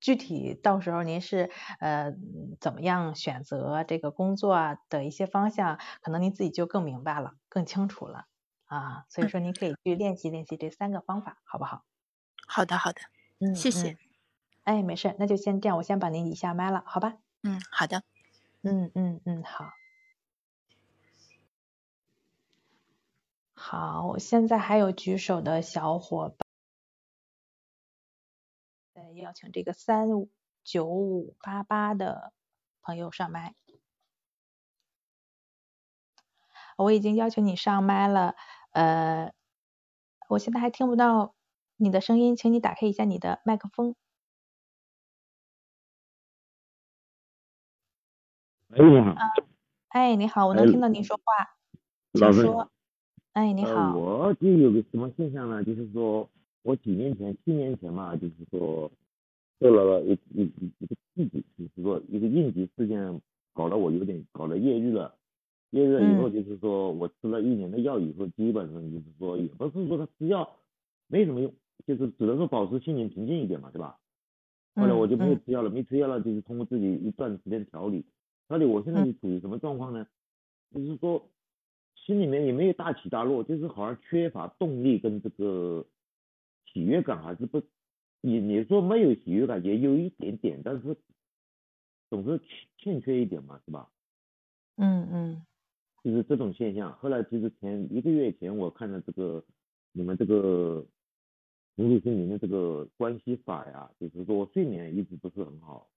具体到时候您是呃怎么样选择这个工作啊的一些方向，可能您自己就更明白了，更清楚了啊。所以说您可以去练习练习这三个方法，好不好？好的，好的，嗯，谢谢嗯。哎，没事，那就先这样，我先把您移下麦了，好吧？嗯，好的。嗯嗯嗯，好。好，现在还有举手的小伙伴，呃，邀请这个三五九五八八的朋友上麦。我已经邀请你上麦了，呃，我现在还听不到你的声音，请你打开一下你的麦克风。哎，你好，哎，你好，我哎能听到您说话，老师请说。哎，你呃，好。我就有个什么现象呢？就是说我几年前、七年前嘛，就是说受了一一一一个刺激，就是说一个应急事件，搞得我有点搞得抑郁了。抑郁了以后，嗯就是说我吃了一年的药以后，基本上就是说也不是说他吃药没什么用，就是只能说保持心情平静一点嘛，对吧？后来我就没有嗯吃药了，没吃药了，就是通过自己一段时间调理，调理我现在是处于什么状况呢？就是说心里面也没有大起大落，就是好像缺乏动力跟这个喜悦感，还是不，你你说没有喜悦感也有一点点，但是总是欠缺一点嘛，是吧？嗯嗯就是这种现象。后来其实前一个月前，我看了这个你们这个重塑心灵的这个关系法呀，就是说我睡眠一直不是很好，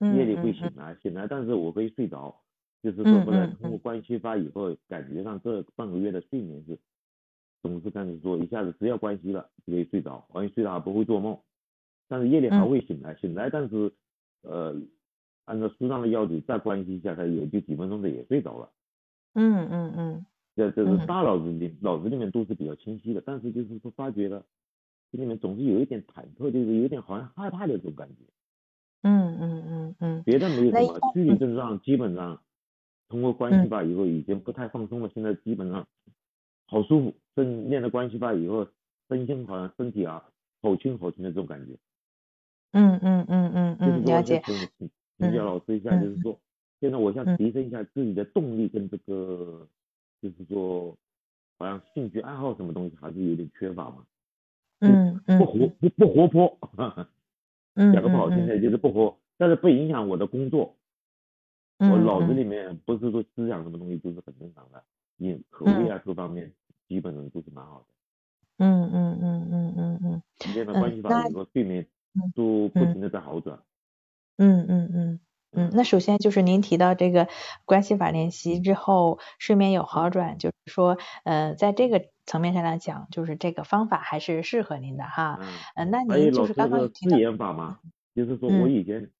嗯，夜里会嗯醒来，醒来但是我可以睡着，就是说嗯后来嗯通过关系法以后，感觉上这半个月的睡眠是总是感觉说一下子只要关系了就可以睡着，完全睡着还不会做梦，但是夜里还嗯会醒来，醒来但是呃按照书上的要求再关系一下，它也就几分钟的也睡着了。嗯嗯嗯这这嗯是大脑子里脑子里面都是比较清晰的，但是就是说发觉了心里面总是有一点忐忑，就是有点好像害怕的这种感觉。嗯嗯嗯嗯别的没有什么，躯体症状基本上通过关系法以后已经不太放松了，现在基本上好舒服。正练了关系法以后，身心好像身体啊好轻好轻的这种感觉。嗯嗯嗯嗯就是嗯，了解。请教老师一下，嗯就是说现在我想嗯提升一下自己的动力跟这个，就是说好像兴趣爱好什么东西还是有点缺乏嘛。嗯嗯不活不不活泼，嗯 讲个不好听的就是不活，但是不影响我的工作。嗯我脑子里面不是说思想什么东西都是很正常的，也口味啊各方面基本上都是蛮好的。嗯嗯嗯嗯嗯嗯练了关系法以后，睡眠都不停的在好转。嗯嗯嗯嗯，那首先就是您提到这个关系法练习之后，睡眠有好转，就是说，呃，在这个层面上来讲，就是这个方法还是适合您的哈。嗯，呃，那您就是刚刚有提到，研法嘛，就是说我以前，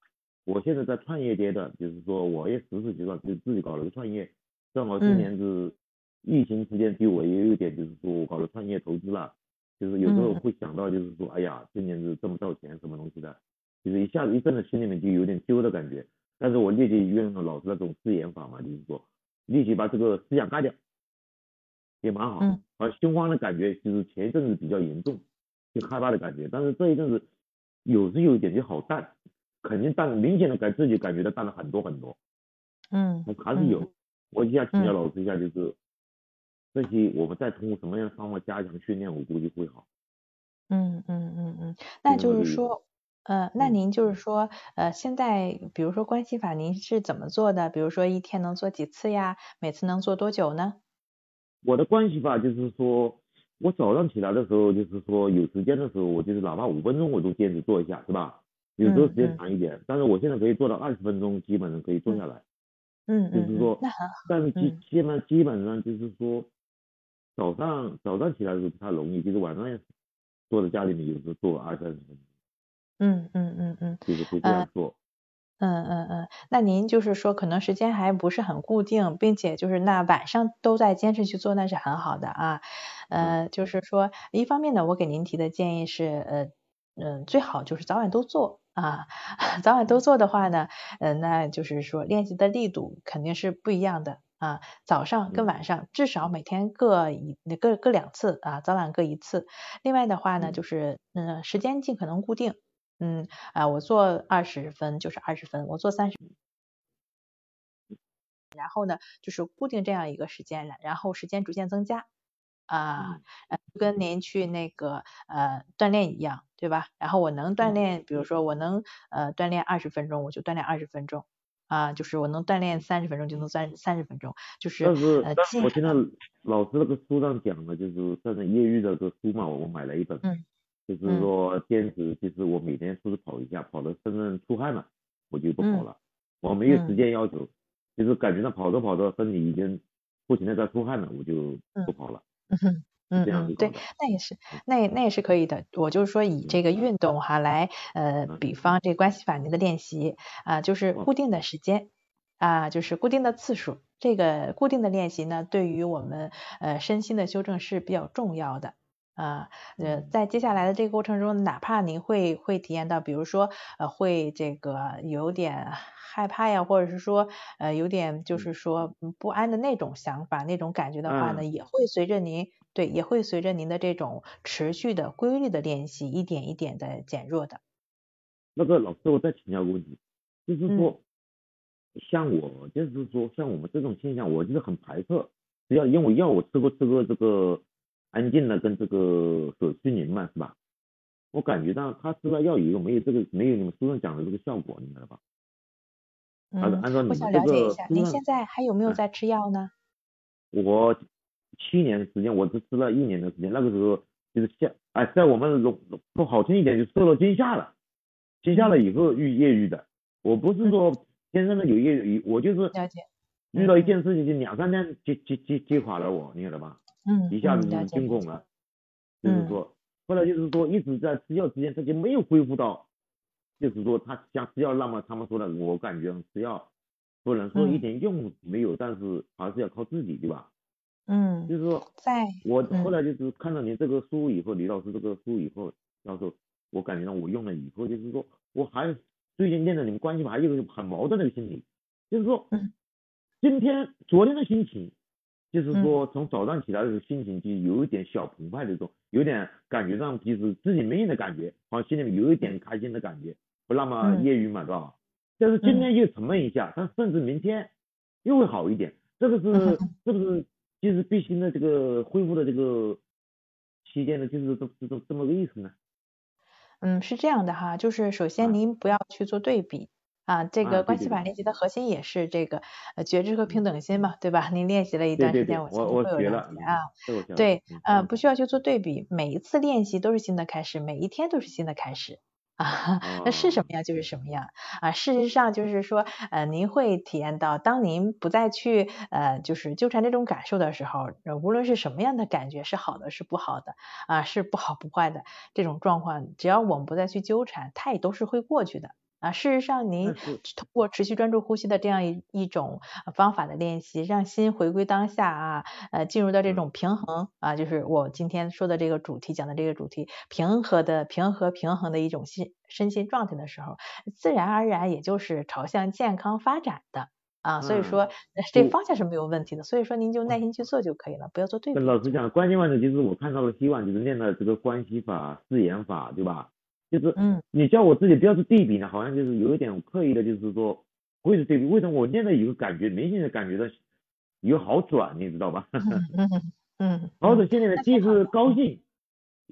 我现在在创业阶段，就是说我也实施阶段，就自己搞了个创业，正好今年是疫情期间，对我也有点就是说我搞了创业投资了，就是有时候会想到就是说，哎呀，今年是挣不到钱什么东西的，就是一下子一阵子心里面就有点揪的感觉。但是我立即运用了老师那种自研法嘛，就是说立即把这个思想干掉，也蛮好。嗯而心慌的感觉就是前一阵子比较严重，就害怕的感觉。但是这一阵子有时有一点就好淡，肯定淡，明显的感自己感觉到淡了很多很多。嗯还是有。我一下请教嗯老师一下，就是这些我们再通过什么样的方法加强训练，我估计会好。嗯嗯嗯嗯，那就是说，呃，那嗯您就是说，呃，现在比如说关系法，您是怎么做的？比如说一天能做几次呀？每次能做多久呢？我的关系法，就是说我早上起来的时候，就是说有时间的时候，我就是哪怕五分钟我都坚持做一下，是吧？有时候时间长一点，但是我现在可以做到二十分钟，基本上可以做下来。嗯就是说，那很好。但是基嗯基本基本上就是说，早上早上起来的时候不太容易，就是晚上也坐在家里面有时候做二三十分钟，嗯嗯嗯嗯就是会这样做。嗯嗯嗯，那您就是说可能时间还不是很固定，并且就是那晚上都在坚持去做，那是很好的啊。呃，就是说一方面呢，我给您提的建议是，呃嗯，最好就是早晚都做啊。早晚都做的话呢，呃，那就是说练习的力度肯定是不一样的啊。早上跟晚上至少每天各一各各两次啊，早晚各一次。另外的话呢，嗯就是嗯，时间尽可能固定。嗯啊，我做二十分就是二十分，我做三十，然后呢，就是固定这样一个时间，然然后时间逐渐增加啊，跟您去那个呃锻炼一样，对吧？然后我能锻炼，比如说我能呃锻炼二十分钟，我就锻炼二十分钟。啊，就是我能锻炼三十分钟就能三三十分钟，就是但是呃但是我听到老师那个书上讲的，就是这种业余的这个书嘛，我买了一本，嗯就是说坚持，就是我每天出去跑一下，跑的身上出汗了，我就不跑了，我没有时间要求，就是感觉到跑着跑着身体已经不停的在出汗了，我就不跑了。嗯哼，嗯这样嗯，对那也是，那也那也是可以的。我就是说以这个运动哈来，呃，嗯比方这个关系法您的练习啊、就是嗯固定的时间啊、就是固定的次数。这个固定的练习呢，对于我们呃身心的修正是比较重要的。啊，呃，在接下来的这个过程中，哪怕您会会体验到，比如说，呃，会这个有点害怕呀，或者是说，呃，有点就是说嗯不安的那种想法、那种感觉的话呢，嗯。也会随着您对，也会随着您的这种持续的规律的练习，一点一点的减弱的。那个老师，我再请教个问题，就是嗯。说，像我就是说像我们这种现象，我就是很排斥，只要因为药我吃过吃过这个安静的跟这个手虚宁嘛，是吧？我感觉到他吃了药以后没有这个没有你们书上讲的这个效果，你知道吧？嗯，按照你我想了解一下，您现在还有没有嗯在吃药呢？我七年时间，我只吃了一年的时间，那个时候就是下，哎，在我们说说好听一点，就受了惊吓了，惊吓了以后遇业余的，我不是说天生的有业余，我就是了解，遇到一件事情就两三天就就就就垮了我，你晓得吧？嗯，一下子就惊恐了，就是说，后来就是说一直在吃药之间，他就没有恢复到，就是说他想吃药那么他们说的，我感觉吃药不能说嗯。一点用没有，但是还是要靠自己，对吧？嗯，就是说在我嗯。后来就是看到您这个书以后，李老师这个书以后，到时候我感觉到我用了以后，就是说我还最近练的你们关系嘛，还有一个很矛盾的心理，就是说，嗯。今天昨天的心情，就是嗯。说从早上起来的时候心情就有一点小澎湃的这种，有点感觉上就是自己没劲的感觉，好像心里面有一点开心的感觉，不那么嗯。业余嘛，知道吧？但是今天又沉闷一下，但甚至明天又会好一点，这个是是不是就是必须的这个恢复的这个期间呢，就是这这这这么个意思呢？嗯，是这样的哈，就是首啊。先您不要去做对比啊，这啊个关系法练习的核心也是这个呃觉知和平等心嘛，对吧？您练习了一段时间，我相我信会有我学了了解啊。，对，嗯呃，嗯不需要去做对比，每一次练习都是新的开始，每一天都是新的开始。啊，那是什么样就是什么样啊。事实上就是说，呃，您会体验到，当您不再去呃，就是纠缠这种感受的时候，呃无论是什么样的感觉，是好的是不好的啊，是不好不坏的这种状况，只要我们不再去纠缠，它也都是会过去的。啊，事实上，您通过持续专注呼吸的这样一一种呃方法的练习，让心回归当下啊，呃，进入到这嗯种平衡啊，就是我今天说的这个主题讲的这个主题，平和的平和平衡的一种心身心状态的时候，自然而然也就是朝向健康发展的啊，所以嗯说呃这方向是没有问题的，所以说您就耐心去做就可以了，不要做对比。老师讲，关键问题就是我看到了希望，就是练的这个关系法、誓言法，对吧？就是嗯你叫我自己不要去对比呢，好像就是有一点刻意的，就是说会是对比。为什么我练的有个感觉，明显的感觉到有好转，你知道吧？嗯嗯嗯，好嗯 转现在的既是高兴，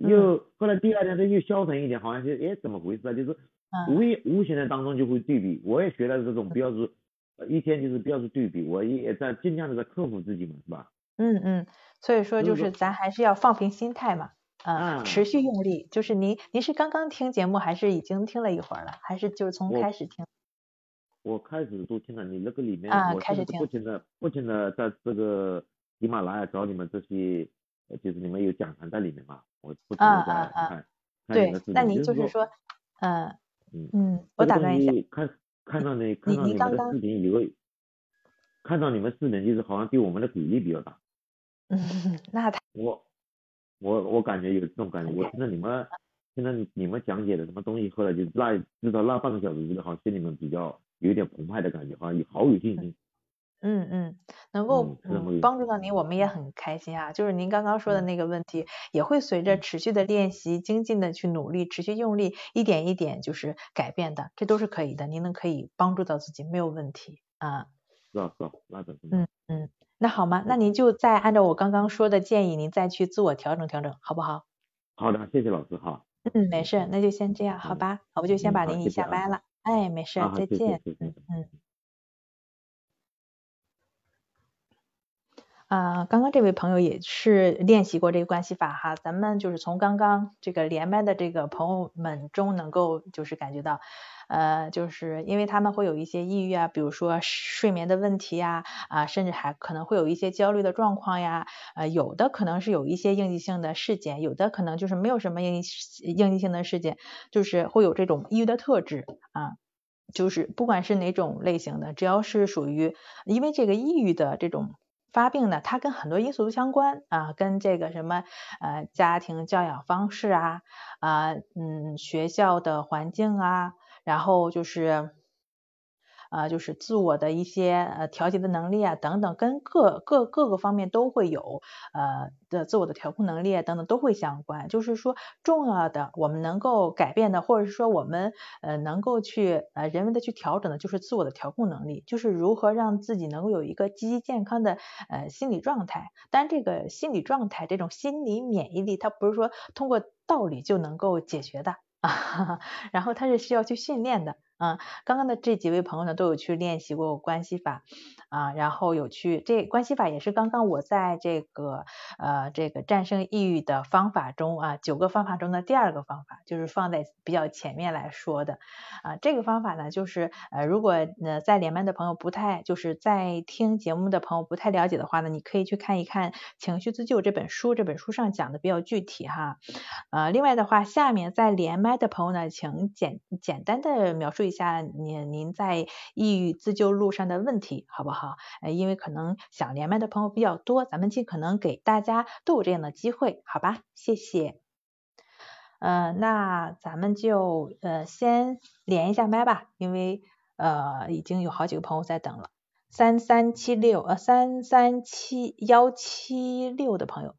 嗯又后来第二天他又消沉一点，好像是哎怎么回事啊？就是嗯无意无形的当中就会对比。我也学了这种不要是呃一天就是不要是对比，我也在尽量的在克服自己嘛，是吧？嗯嗯，所以说就是咱还是要放平心态嘛，嗯，啊持续用力。就是您您是刚刚听节目，还是已经听了一会儿了，还是就是从开始听？我开始都听了，你那个里面，我开始听不停的不停的在这个喜马拉雅找你们这些，呃就是你们有讲坛在里面嘛，我不停啊的在啊啊看看你对那您就是说，嗯嗯，嗯，我打断一下，西看看到那看你到你们的你刚刚视频以后，看到你们视频就是好像对我们的鼓励比较大，嗯，那他我我我感觉有这种感觉，我听到你们听到你们讲解的什么东西，后来就那至少那半个小时觉得，好像心里面比较有点澎湃的感觉，好像有好有信心。嗯嗯，能够帮助到您，我们也很开心啊。就是您刚刚说的嗯那个问题，也会随着嗯持续的练习、精进的去努力、持续用力，一点一点就是改变的，这都是可以的。您能可以帮助到自己，没有问题啊。是啊是啊，那肯定。嗯嗯，那好吗？那您就再按照我刚刚说的建议，您再去自我调整调整，好不好？好的，谢谢老师哈。嗯，没事，那就先这样，好嗯吧？我就先嗯把您移好谢谢啊下麦了。哎，没事啊，再见。谢谢。嗯。啊，刚刚这位朋友也是练习过这个关系法哈，咱们就是从刚刚这个连麦的这个朋友们中能够就是感觉到，呃，就是因为他们会有一些抑郁啊，比如说睡眠的问题呀，啊，甚至还可能会有一些焦虑的状况呀，呃，有的可能是有一些应激性的事件，有的可能就是没有什么应应激性的事件，就是会有这种抑郁的特质啊。就是不管是哪种类型的，只要是属于，因为这个抑郁的这种发病呢，它跟很多因素都相关啊，跟这个什么呃家庭教养方式啊啊嗯学校的环境啊，然后就是呃就是自我的一些呃调节的能力啊等等，跟各各各个方面都会有呃的自我的调控能力啊等等都会相关。就是说重要的我们能够改变的，或者是说我们呃能够去呃人为的去调整的，就是自我的调控能力，就是如何让自己能够有一个积极健康的呃心理状态。当然，这个心理状态这种心理免疫力，它不是说通过道理就能够解决的啊，然后它是需要去训练的。嗯，刚刚的这几位朋友呢，都有去练习过关系法啊，然后有去这关系法也是刚刚我在这个呃这个战胜抑郁的方法中啊，九个方法中的第二个方法，就是放在比较前面来说的啊。这个方法呢，就是呃如果呃在连麦的朋友不太就是在听节目的朋友不太了解的话呢，你可以去看一看《情绪自救》这本书，这本书上讲的比较具体哈。呃，另外的话，下面在连麦的朋友呢，请简简单的描述一一下您您在抑郁自救路上的问题，好不好？呃，因为可能想连麦的朋友比较多，咱们尽可能给大家都有这样的机会，好吧？谢谢。呃，那咱们就呃先连一下麦吧，因为呃已经有好几个朋友在等了。三三七六呃三三七幺七六的朋友，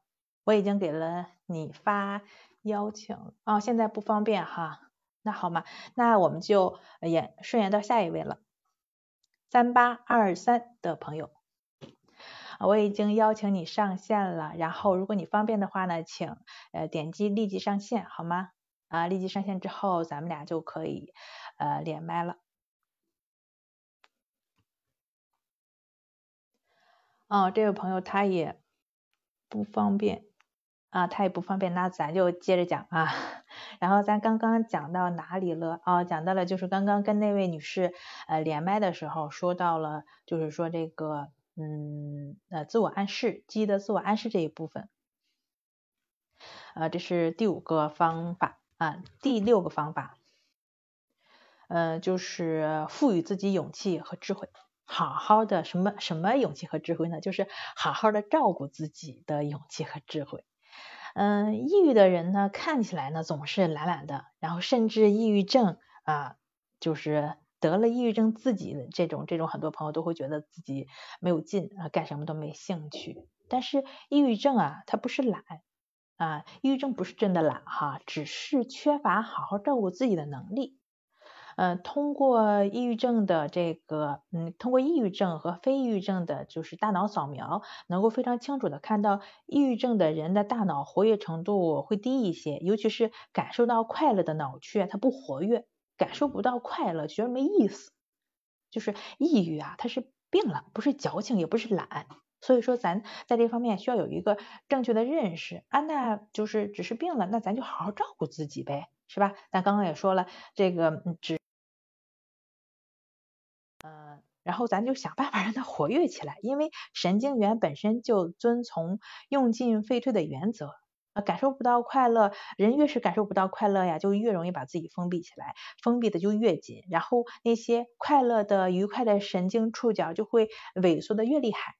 我已经给了你发邀请啊、现在不方便哈。那好嘛，那我们就也顺延到下一位了。三八二三的朋友，我已经邀请你上线了。然后，如果你方便的话呢，请呃点击立即上线，好吗？啊，立即上线之后，咱们俩就可以呃连麦了。哦，这位朋友他也不方便啊，他也不方便，那咱就接着讲啊。然后咱刚刚讲到哪里了？哦，讲到了就是刚刚跟那位女士呃连麦的时候说到了，就是说这个嗯呃自我暗示，记忆的自我暗示这一部分。呃，这是第五个方法啊，第六个方法，呃，就是赋予自己勇气和智慧。好好的什么什么勇气和智慧呢？就是好好的照顾自己的勇气和智慧。嗯，抑郁的人呢，看起来呢总是懒懒的，然后甚至抑郁症啊，就是得了抑郁症，自己这种这种很多朋友都会觉得自己没有劲啊，干什么都没兴趣。但是抑郁症啊，它不是懒啊，抑郁症不是真的懒哈，只是缺乏好好照顾自己的能力。嗯，通过抑郁症的这个，嗯，通过抑郁症和非抑郁症的，就是大脑扫描，能够非常清楚的看到抑郁症的人的大脑活跃程度会低一些，尤其是感受到快乐的脑区它不活跃，感受不到快乐，觉得没意思。就是抑郁啊，它是病了，不是矫情，也不是懒。所以说，咱在这方面需要有一个正确的认识啊，那就是只是病了，那咱就好好照顾自己呗，是吧？咱刚刚也说了，这个只。然后咱就想办法让它活跃起来，因为神经元本身就遵从用进废退的原则，啊，感受不到快乐，人越是感受不到快乐呀，就越容易把自己封闭起来，封闭的就越紧，然后那些快乐的、愉快的神经触角就会萎缩的越厉害，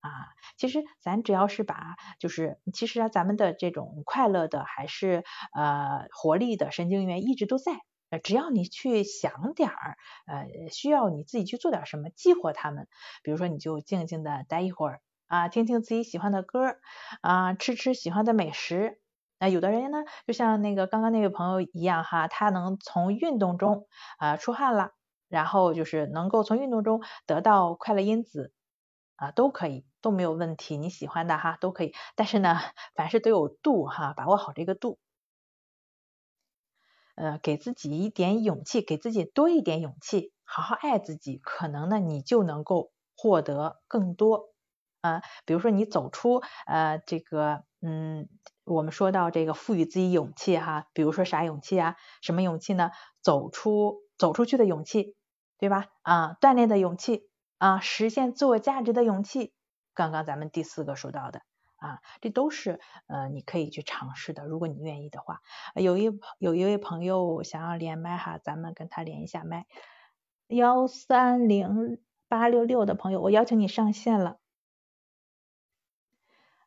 啊，其实咱只要是把，就是其实啊，咱们的这种快乐的还是呃活力的神经元一直都在。呃，只要你去想点儿，呃，需要你自己去做点什么，激活他们。比如说，你就静静的待一会儿啊，听听自己喜欢的歌啊，吃吃喜欢的美食。那有的人呢，就像那个刚刚那位朋友一样哈，他能从运动中啊出汗了，然后就是能够从运动中得到快乐因子啊，都可以，都没有问题。你喜欢的哈都可以，但是呢，凡事都有度哈，把握好这个度。呃，给自己一点勇气，给自己多一点勇气，好好爱自己，可能呢，你就能够获得更多啊。比如说，你走出呃这个，嗯，我们说到这个赋予自己勇气哈，比如说啥勇气啊？什么勇气呢？走出走出去的勇气，对吧？啊，锻炼的勇气啊，实现自我价值的勇气。刚刚咱们第四个说到的。啊，这都是呃你可以去尝试的，如果你愿意的话。有一有一位朋友想要连麦哈，咱们跟他连一下麦。幺三零八六六的朋友，我邀请你上线了。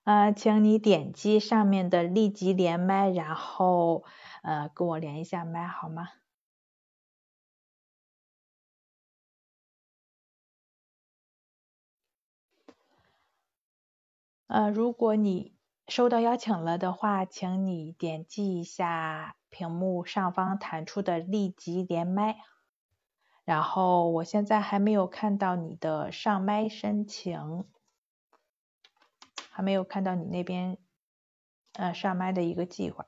啊，请你点击上面的立即连麦，然后呃跟我连一下麦好吗？呃，如果你收到邀请了的话，请你点击一下屏幕上方弹出的立即连麦。然后我现在还没有看到你的上麦申请，还没有看到你那边呃上麦的一个计划。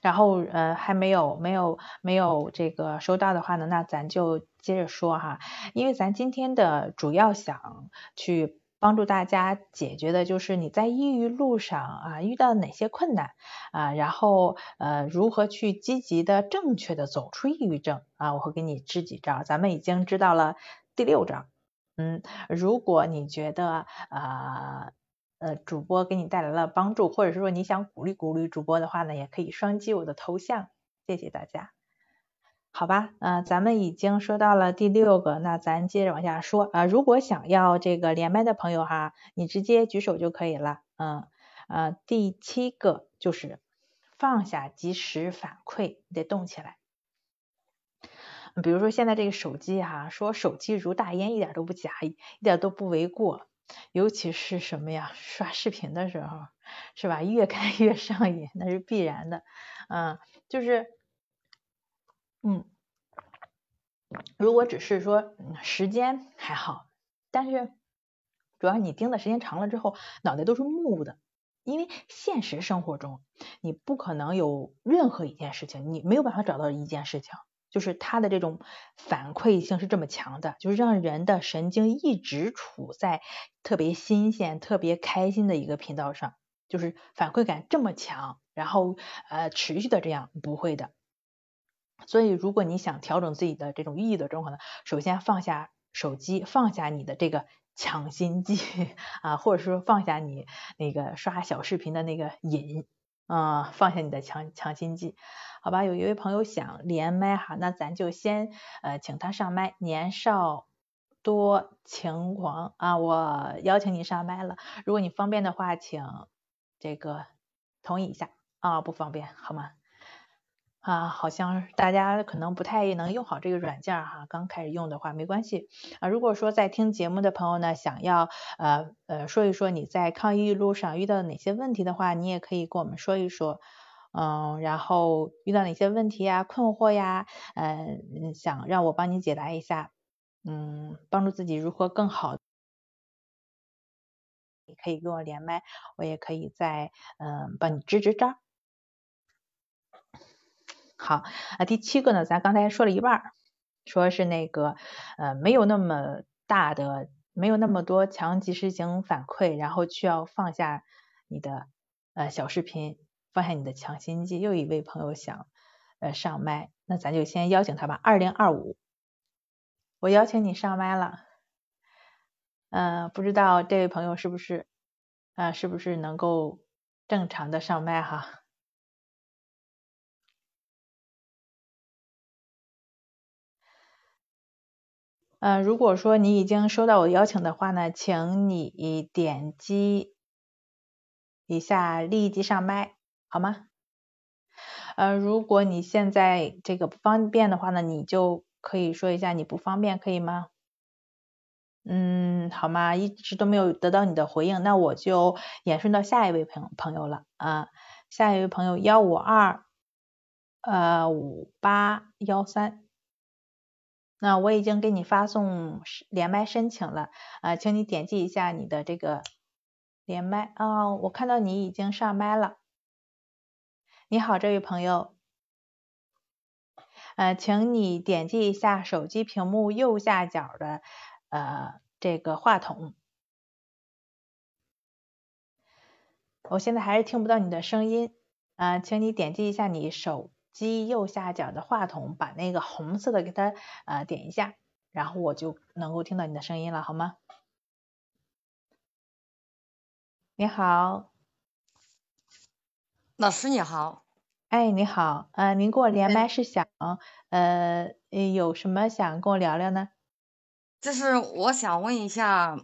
然后呃还没有没有没有这个收到的话呢，那咱就接着说哈，因为咱今天的主要想去帮助大家解决的就是你在抑郁路上啊遇到哪些困难啊，然后呃如何去积极的正确的走出抑郁症啊，我会给你支几招，咱们已经知道了第六招，嗯，如果你觉得啊。呃主播给你带来了帮助，或者是说你想鼓励鼓励主播的话呢，也可以双击我的头像，谢谢大家。好吧，呃，咱们已经说到了第六个，那咱接着往下说啊。如果想要这个连麦的朋友哈，你直接举手就可以了。嗯，呃，第七个就是放下及时反馈，你得动起来。比如说现在这个手机哈，说手机如大烟，一点都不假，一点都不为过。尤其是什么呀？刷视频的时候，是吧？越看越上瘾，那是必然的。嗯，就是，嗯，如果只是说时间还好，但是主要你盯的时间长了之后，脑袋都是木的。因为现实生活中，你不可能有任何一件事情，你没有办法找到一件事情。就是它的这种反馈性是这么强的，就是让人的神经一直处在特别新鲜、特别开心的一个频道上，就是反馈感这么强，然后呃持续的这样不会的。所以如果你想调整自己的这种抑郁的状况呢，首先放下手机，放下你的这个强心剂 啊，或者说放下你那个刷小视频的那个瘾啊，放下你的强强心剂。好吧，有一位朋友想连麦哈，那咱就先呃请他上麦。年少多情狂啊，我邀请你上麦了。如果你方便的话，请这个同意一下啊，不方便好吗？啊，好像大家可能不太能用好这个软件哈，刚开始用的话没关系啊。如果说在听节目的朋友呢，想要呃呃说一说你在抗抑郁路上遇到哪些问题的话，你也可以跟我们说一说，嗯，然后遇到哪些问题呀、困惑呀，嗯，想让我帮你解答一下，嗯，帮助自己如何更好，你可以跟我连麦，我也可以再嗯帮你支支招。好啊，第七个呢，咱刚才说了一半，说是那个呃没有那么大的，没有那么多强即时型反馈，然后需要放下你的呃小视频，放下你的强心剂。又一位朋友想呃上麦，那咱就先邀请他吧。二零二五，我邀请你上麦了，嗯，不知道这位朋友是不是啊，是不是能够正常的上麦哈？呃，如果说你已经收到我邀请的话呢，请你点击一下立即上麦，好吗？呃，如果你现在这个不方便的话呢，你就可以说一下你不方便，可以吗？嗯，好吗？一直都没有得到你的回应，那我就延顺到下一位朋朋友了啊，下一位朋友幺五二呃五八幺三。那我已经给你发送连麦申请了，啊，请你点击一下你的这个连麦啊，我看到你已经上麦了。你好，这位朋友，呃，请你点击一下手机屏幕右下角的呃这个话筒。我现在还是听不到你的声音，呃，请你点击一下你手。机右下角的话筒，把那个红色的给它呃点一下，然后我就能够听到你的声音了，好吗？你好，老师你好，哎你好，呃您跟我连麦是想呃有什么想跟我聊聊呢？就是我想问一下，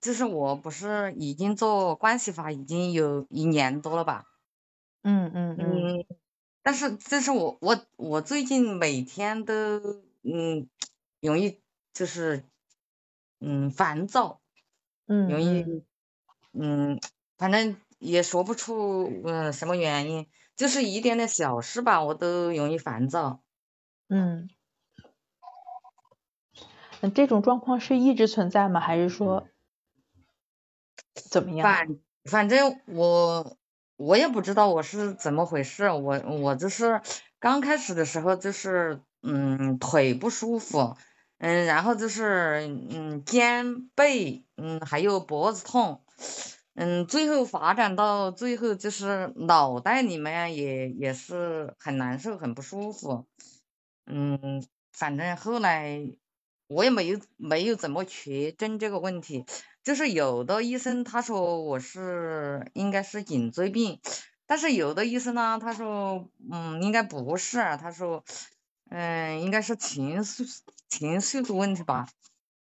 就是我不是已经做关系法已经有一年多了吧？嗯嗯嗯。但是，这是我我我最近每天都嗯容易就是嗯烦躁，嗯，容易嗯反正也说不出嗯什么原因，就是一点点小事吧，我都容易烦躁。嗯，这种状况是一直存在吗？还是说怎么样？反反正我。我也不知道我是怎么回事，我我就是刚开始的时候就是嗯腿不舒服，嗯然后就是嗯肩背嗯还有脖子痛，嗯最后发展到最后就是脑袋里面也也是很难受很不舒服，嗯反正后来我也没有没有怎么确诊这个问题。就是有的医生他说我是应该是颈椎病，但是有的医生呢他说嗯应该不是，他说嗯应该是情绪情绪的问题吧。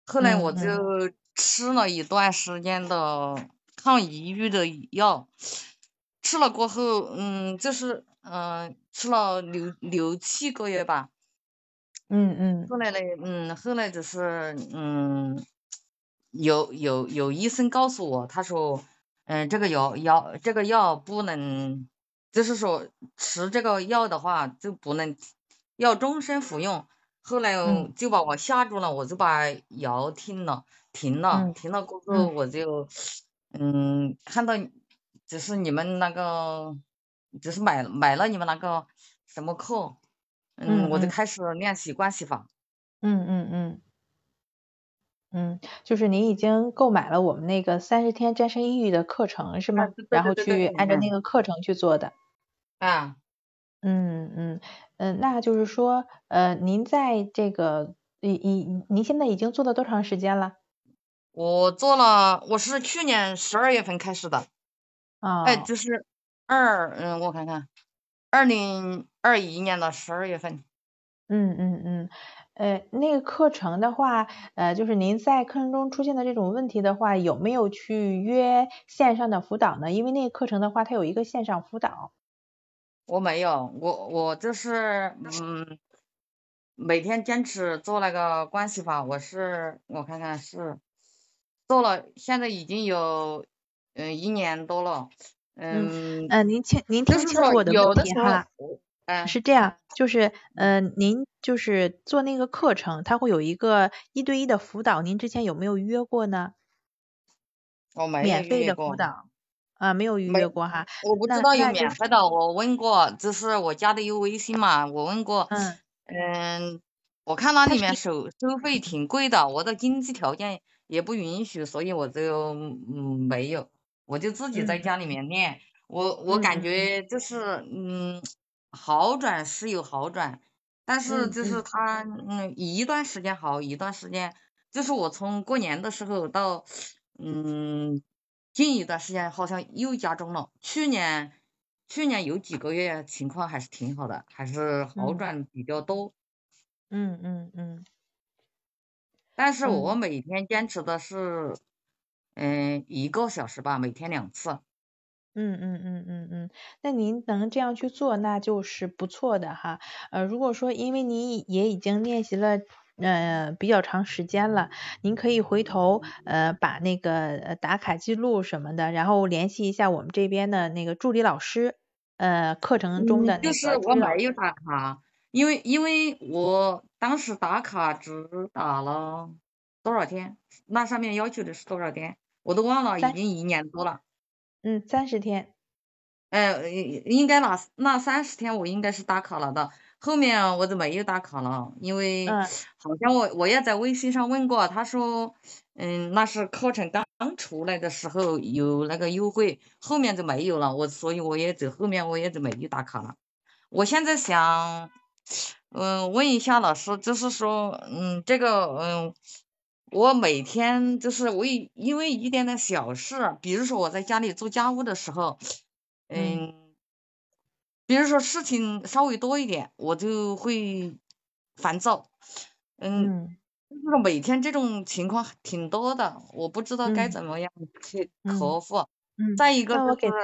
后来我就吃了一段时间的抗抑郁的药，吃了过后嗯就是嗯吃了六六七个月吧。嗯嗯。后来呢嗯后来就是嗯。有有有医生告诉我，他说，嗯，这个药药这个药不能，就是说吃这个药的话就不能要终身服用。后来就把我吓住了，我就把药停了，停了，停了过后我就，嗯，看到只是你们那个，只是买买了你们那个什么课，嗯，我就开始练习关系法。嗯嗯嗯。嗯，就是您已经购买了我们那个三十天战胜抑郁的课程是吗？然后去按照那个课程去做的。啊。嗯嗯嗯，那就是说，呃，您在这个，您您您现在已经做了多长时间了？我做了，我是去年十二月份开始的。啊。哎，就是二，嗯，我看看，二零二一年的十二月份。嗯嗯嗯。呃，那个课程的话，呃，就是您在课程中出现的这种问题的话，有没有去约线上的辅导呢？因为那个课程的话，它有一个线上辅导。我没有，我我就是嗯，每天坚持做那个关系法，我是我看看是做了，现在已经有嗯一年多了，嗯呃，您听您听说清楚我的有的时候问题哈。我嗯。是这样，就是呃，您就是做那个课程，它会有一个一对一的辅导，您之前有没有预约过呢？我没有免费的预约过辅。导啊，没有预没约过哈。我不知道有免费的，我问过，就是我加的有微信嘛，我问过，嗯。嗯，我看那里面收收费挺贵的，我的经济条件也不允许，所以我就嗯没有，我就自己在嗯。家里面练，我我嗯嗯。感觉就是嗯好转是有好转，但是嗯就是。嗯它嗯一段时间好，一段时间就是我从过年的时候到嗯近一段时间好像又加重了，去年去年有几个月情况还是挺好的，还是好嗯。转比较多。嗯嗯嗯。但是我嗯。每天坚持的是，嗯，一个小时吧，每天两次。嗯嗯嗯嗯嗯，那您能这样去做，那就是不错的哈。呃，如果说因为您也已经练习了。呃，比较长时间了，您可以回头呃把那个呃打卡记录什么的，然后联系一下我们这边的那个助理老师，呃，课程中的那是个助理老师。我没有打卡，因为因为我当时打卡只打了多少天，那上面要求的是多少天，我都忘了，已经一年多了。嗯，三十天。哎，应该那那三十天我应该是打卡了的，后面我就没有打卡了，因为嗯好像我我也在微信上问过，他说，嗯，那是课程刚刚出来的时候有那个优惠，后面就没有了，我所以我也走后面我也就没有打卡了。我现在想，嗯，问一下老师，就是说，嗯，这个，嗯，我每天就是为因为一点点小事，比如说我在家里做家务的时候，嗯。嗯，比如说事情稍微多一点，我就会烦躁，嗯，嗯。就是每天这种情况挺多的，我不知道该嗯怎么样去嗯克服。嗯，再一个就是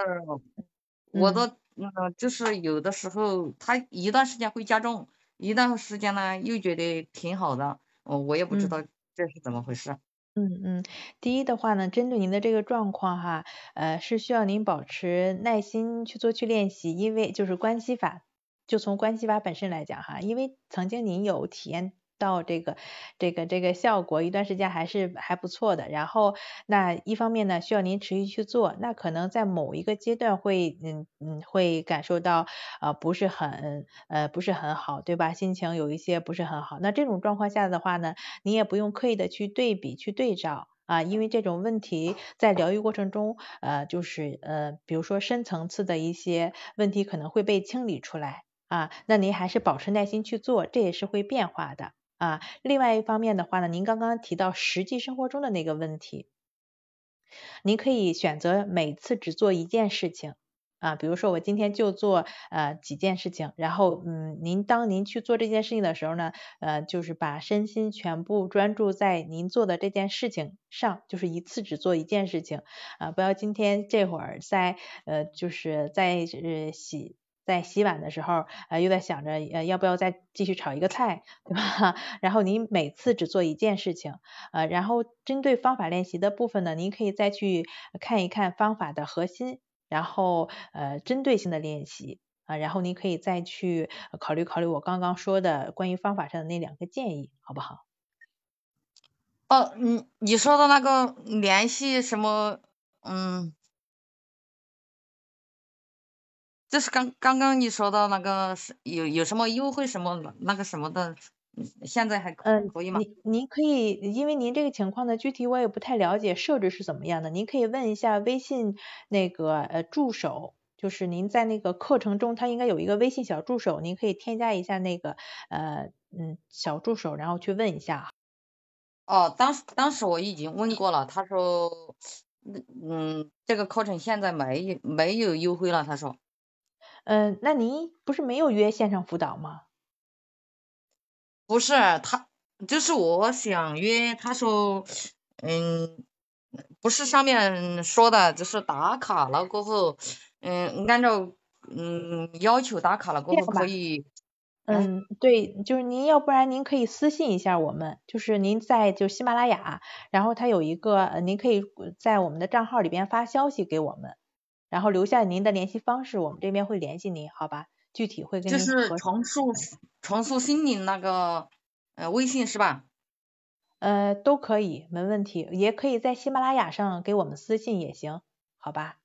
我嗯。的，嗯，就是有的时候它一段时间会加重，一段时间呢又觉得挺好的，我我也不知嗯。道这是怎么回事。嗯嗯，第一的话呢，针对您的这个状况哈，呃，是需要您保持耐心去做去练习，因为就是关系法，就从关系法本身来讲哈，因为曾经您有体验到这个这个这个效果，一段时间还是还不错的。然后那一方面呢，需要您持续去做，那可能在某一个阶段会嗯嗯会感受到呃不是很呃不是很好，对吧？心情有一些不是很好。那这种状况下的话呢，你也不用刻意的去对比去对照。啊，因为这种问题在疗愈过程中，呃，就是呃，比如说深层次的一些问题可能会被清理出来啊，那您还是保持耐心去做，这也是会变化的啊。另外一方面的话呢，您刚刚提到实际生活中的那个问题，您可以选择每次只做一件事情。啊，比如说我今天就做呃几件事情，然后嗯，您当您去做这件事情的时候呢，呃，就是把身心全部专注在您做的这件事情上，就是一次只做一件事情啊，不要今天这会儿在呃就是在呃洗。在洗碗的时候，呃，又在想着呃要不要再继续炒一个菜，对吧？然后您每次只做一件事情，呃，然后针对方法练习的部分呢，您可以再去看一看方法的核心，然后呃针对性的练习啊，然后您可以再去考虑考虑我刚刚说的关于方法上的那两个建议，好不好？哦，你你说的那个联系什么，嗯，就是刚刚刚你说到那个有有什么优惠什么那个什么的，嗯现在还可以吗？您您可以，因为您这个情况呢，具体我也不太了解设置是怎么样的，您可以问一下微信那个呃助手，就是您在那个课程中，它应该有一个微信小助手，您可以添加一下那个呃嗯小助手，然后去问一下。哦，当时当时我已经问过了，他说，嗯，这个课程现在没有没有优惠了，他说。嗯，那您不是没有约线上辅导吗？不是他，就是我想约，他说，嗯，不是上面说的，就是打卡了过后，嗯，按照嗯要求打卡了过后可以。嗯，对，就是您要不然您可以私信一下我们，就是您在就喜马拉雅，然后它有一个，您可以在我们的账号里边发消息给我们，然后留下您的联系方式，我们这边会联系您，好吧？具体会跟您就是重塑重塑心灵那个呃微信是吧？呃，都可以，没问题，也可以在喜马拉雅上给我们私信也行，好吧？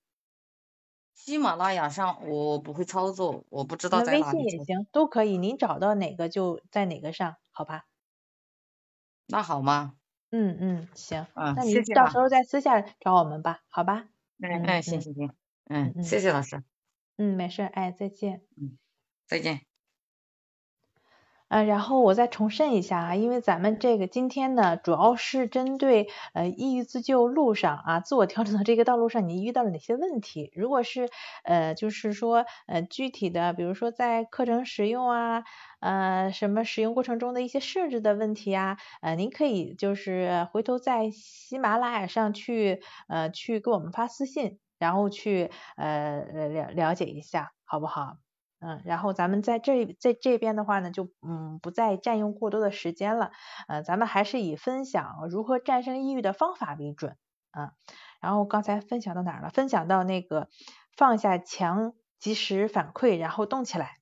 喜马拉雅上我不会操作，我不知道在哪里。微信也行，都可以，您找到哪个就在哪个上，好吧？那好吗？嗯嗯，行。嗯，那你到时候再私下找我们吧，好吧？嗯嗯，行行行，嗯，谢谢老师。嗯，没事，哎，再见。嗯，再见。呃，然后我再重申一下啊，因为咱们这个今天呢，主要是针对呃抑郁自救路上啊，自我调整的这个道路上，你遇到了哪些问题？如果是呃，就是说呃具体的，比如说在课程使用啊，呃什么使用过程中的一些设置的问题啊，呃您可以就是回头在喜马拉雅上去呃去给我们发私信，然后去呃了了解一下，好不好？嗯，然后咱们在这在这边的话呢，就嗯不再占用过多的时间了，呃，咱们还是以分享如何战胜抑郁的方法为准啊。然后刚才分享到哪儿了？分享到那个放下强及时反馈，然后动起来。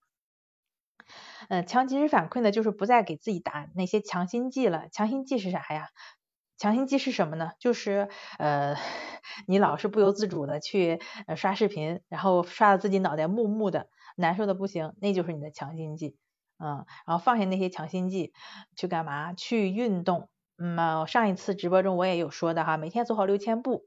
嗯，强及时反馈呢，就是不再给自己打那些强心剂了。强心剂是啥呀？强心剂是什么呢？就是呃，你老是不由自主的去刷视频，然后刷的自己脑袋木木的。难受的不行，那就是你的强心剂，嗯，然后放下那些强心剂，去干嘛？去运动。嗯，上一次直播中我也有说的哈，每天走好六千步，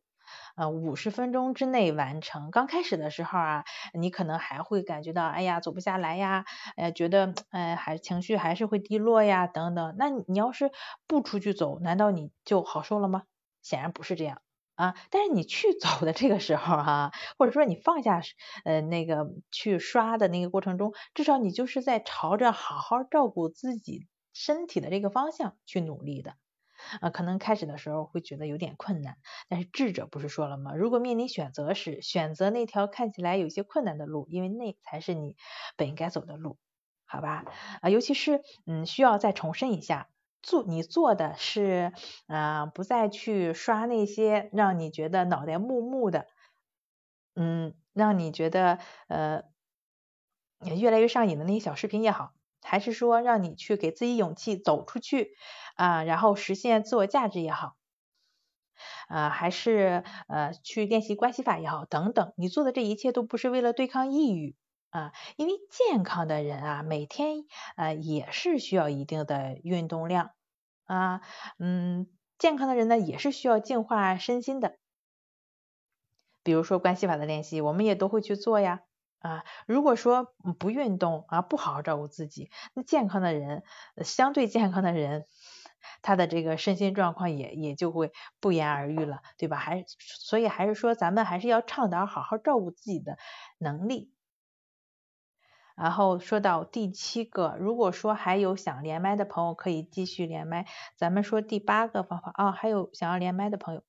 呃，五十分钟之内完成。刚开始的时候啊，你可能还会感觉到，哎呀，走不下来呀，呃，觉得，呃，还情绪还是会低落呀，等等。那你要是不出去走，难道你就好受了吗？显然不是这样。啊，但是你去走的这个时候哈，或者说你放下呃那个去刷的那个过程中，至少你就是在朝着好好照顾自己身体的这个方向去努力的。啊，可能开始的时候会觉得有点困难，但是智者不是说了吗？如果面临选择时，选择那条看起来有些困难的路，因为那才是你本应该走的路，好吧？啊，尤其是嗯，需要再重申一下。做你做的是，啊，不再去刷那些让你觉得脑袋木木的，嗯，让你觉得呃越来越上瘾的那些小视频也好，还是说让你去给自己勇气走出去啊，然后实现自我价值也好，啊，还是呃去练习关系法也好，等等，你做的这一切都不是为了对抗抑郁。啊，因为健康的人啊，每天呃也是需要一定的运动量啊，嗯，健康的人呢也是需要净化身心的，比如说关系法的练习，我们也都会去做呀啊。如果说不运动啊，不好好照顾自己，那健康的人，相对健康的人，他的这个身心状况也也就会不言而喻了，对吧？还所以还是说，咱们还是要倡导好好照顾自己的能力。然后说到第七个，如果说还有想连麦的朋友，可以继续连麦。咱们说第八个方法啊，还有想要连麦的朋友，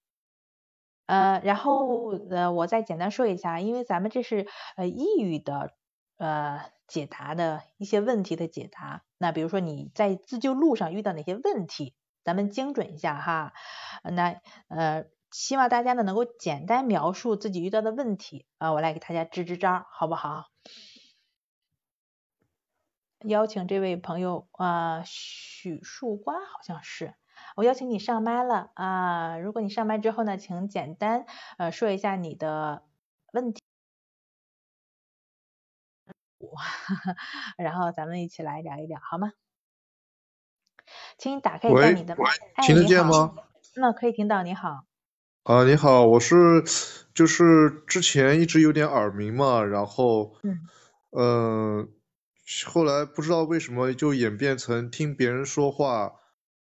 呃，然后呃，我再简单说一下，因为咱们这是呃抑郁的呃解答的一些问题的解答。那比如说你在自救路上遇到哪些问题，咱们精准一下哈。那呃，希望大家呢能够简单描述自己遇到的问题啊，我来给大家支支招，好不好？邀请这位朋友啊，许树瓜好像是，我邀请你上麦了啊。如果你上麦之后呢，请简单呃说一下你的问题题，然后咱们一起来聊一聊好吗？请你打开一下你的麦，听得见吗？那可以听到，你好。啊，你好，我是就是之前一直有点耳鸣嘛，然后嗯嗯。后来不知道为什么就演变成听别人说话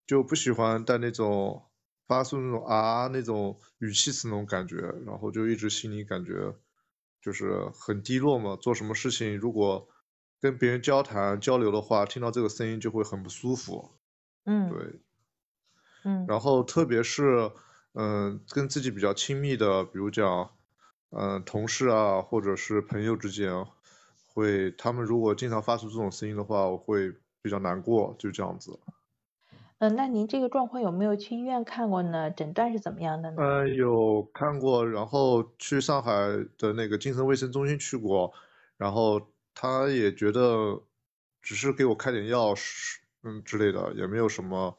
就不喜欢带那种发出那种啊那种语气词那种感觉，然后就一直心里感觉就是很低落嘛。做什么事情如果跟别人交谈交流的话，听到这个声音就会很不舒服。嗯，对，嗯，然后特别是嗯跟自己比较亲密的，比如讲嗯同事啊或者是朋友之间。会他们如果经常发出这种声音的话，我会比较难过，就这样子。嗯，那您这个状况有没有去医院看过呢？诊断是怎么样的呢？呃，有看过，然后去上海的那个精神卫生中心去过，然后他也觉得只是给我开点药，嗯之类的，也没有什么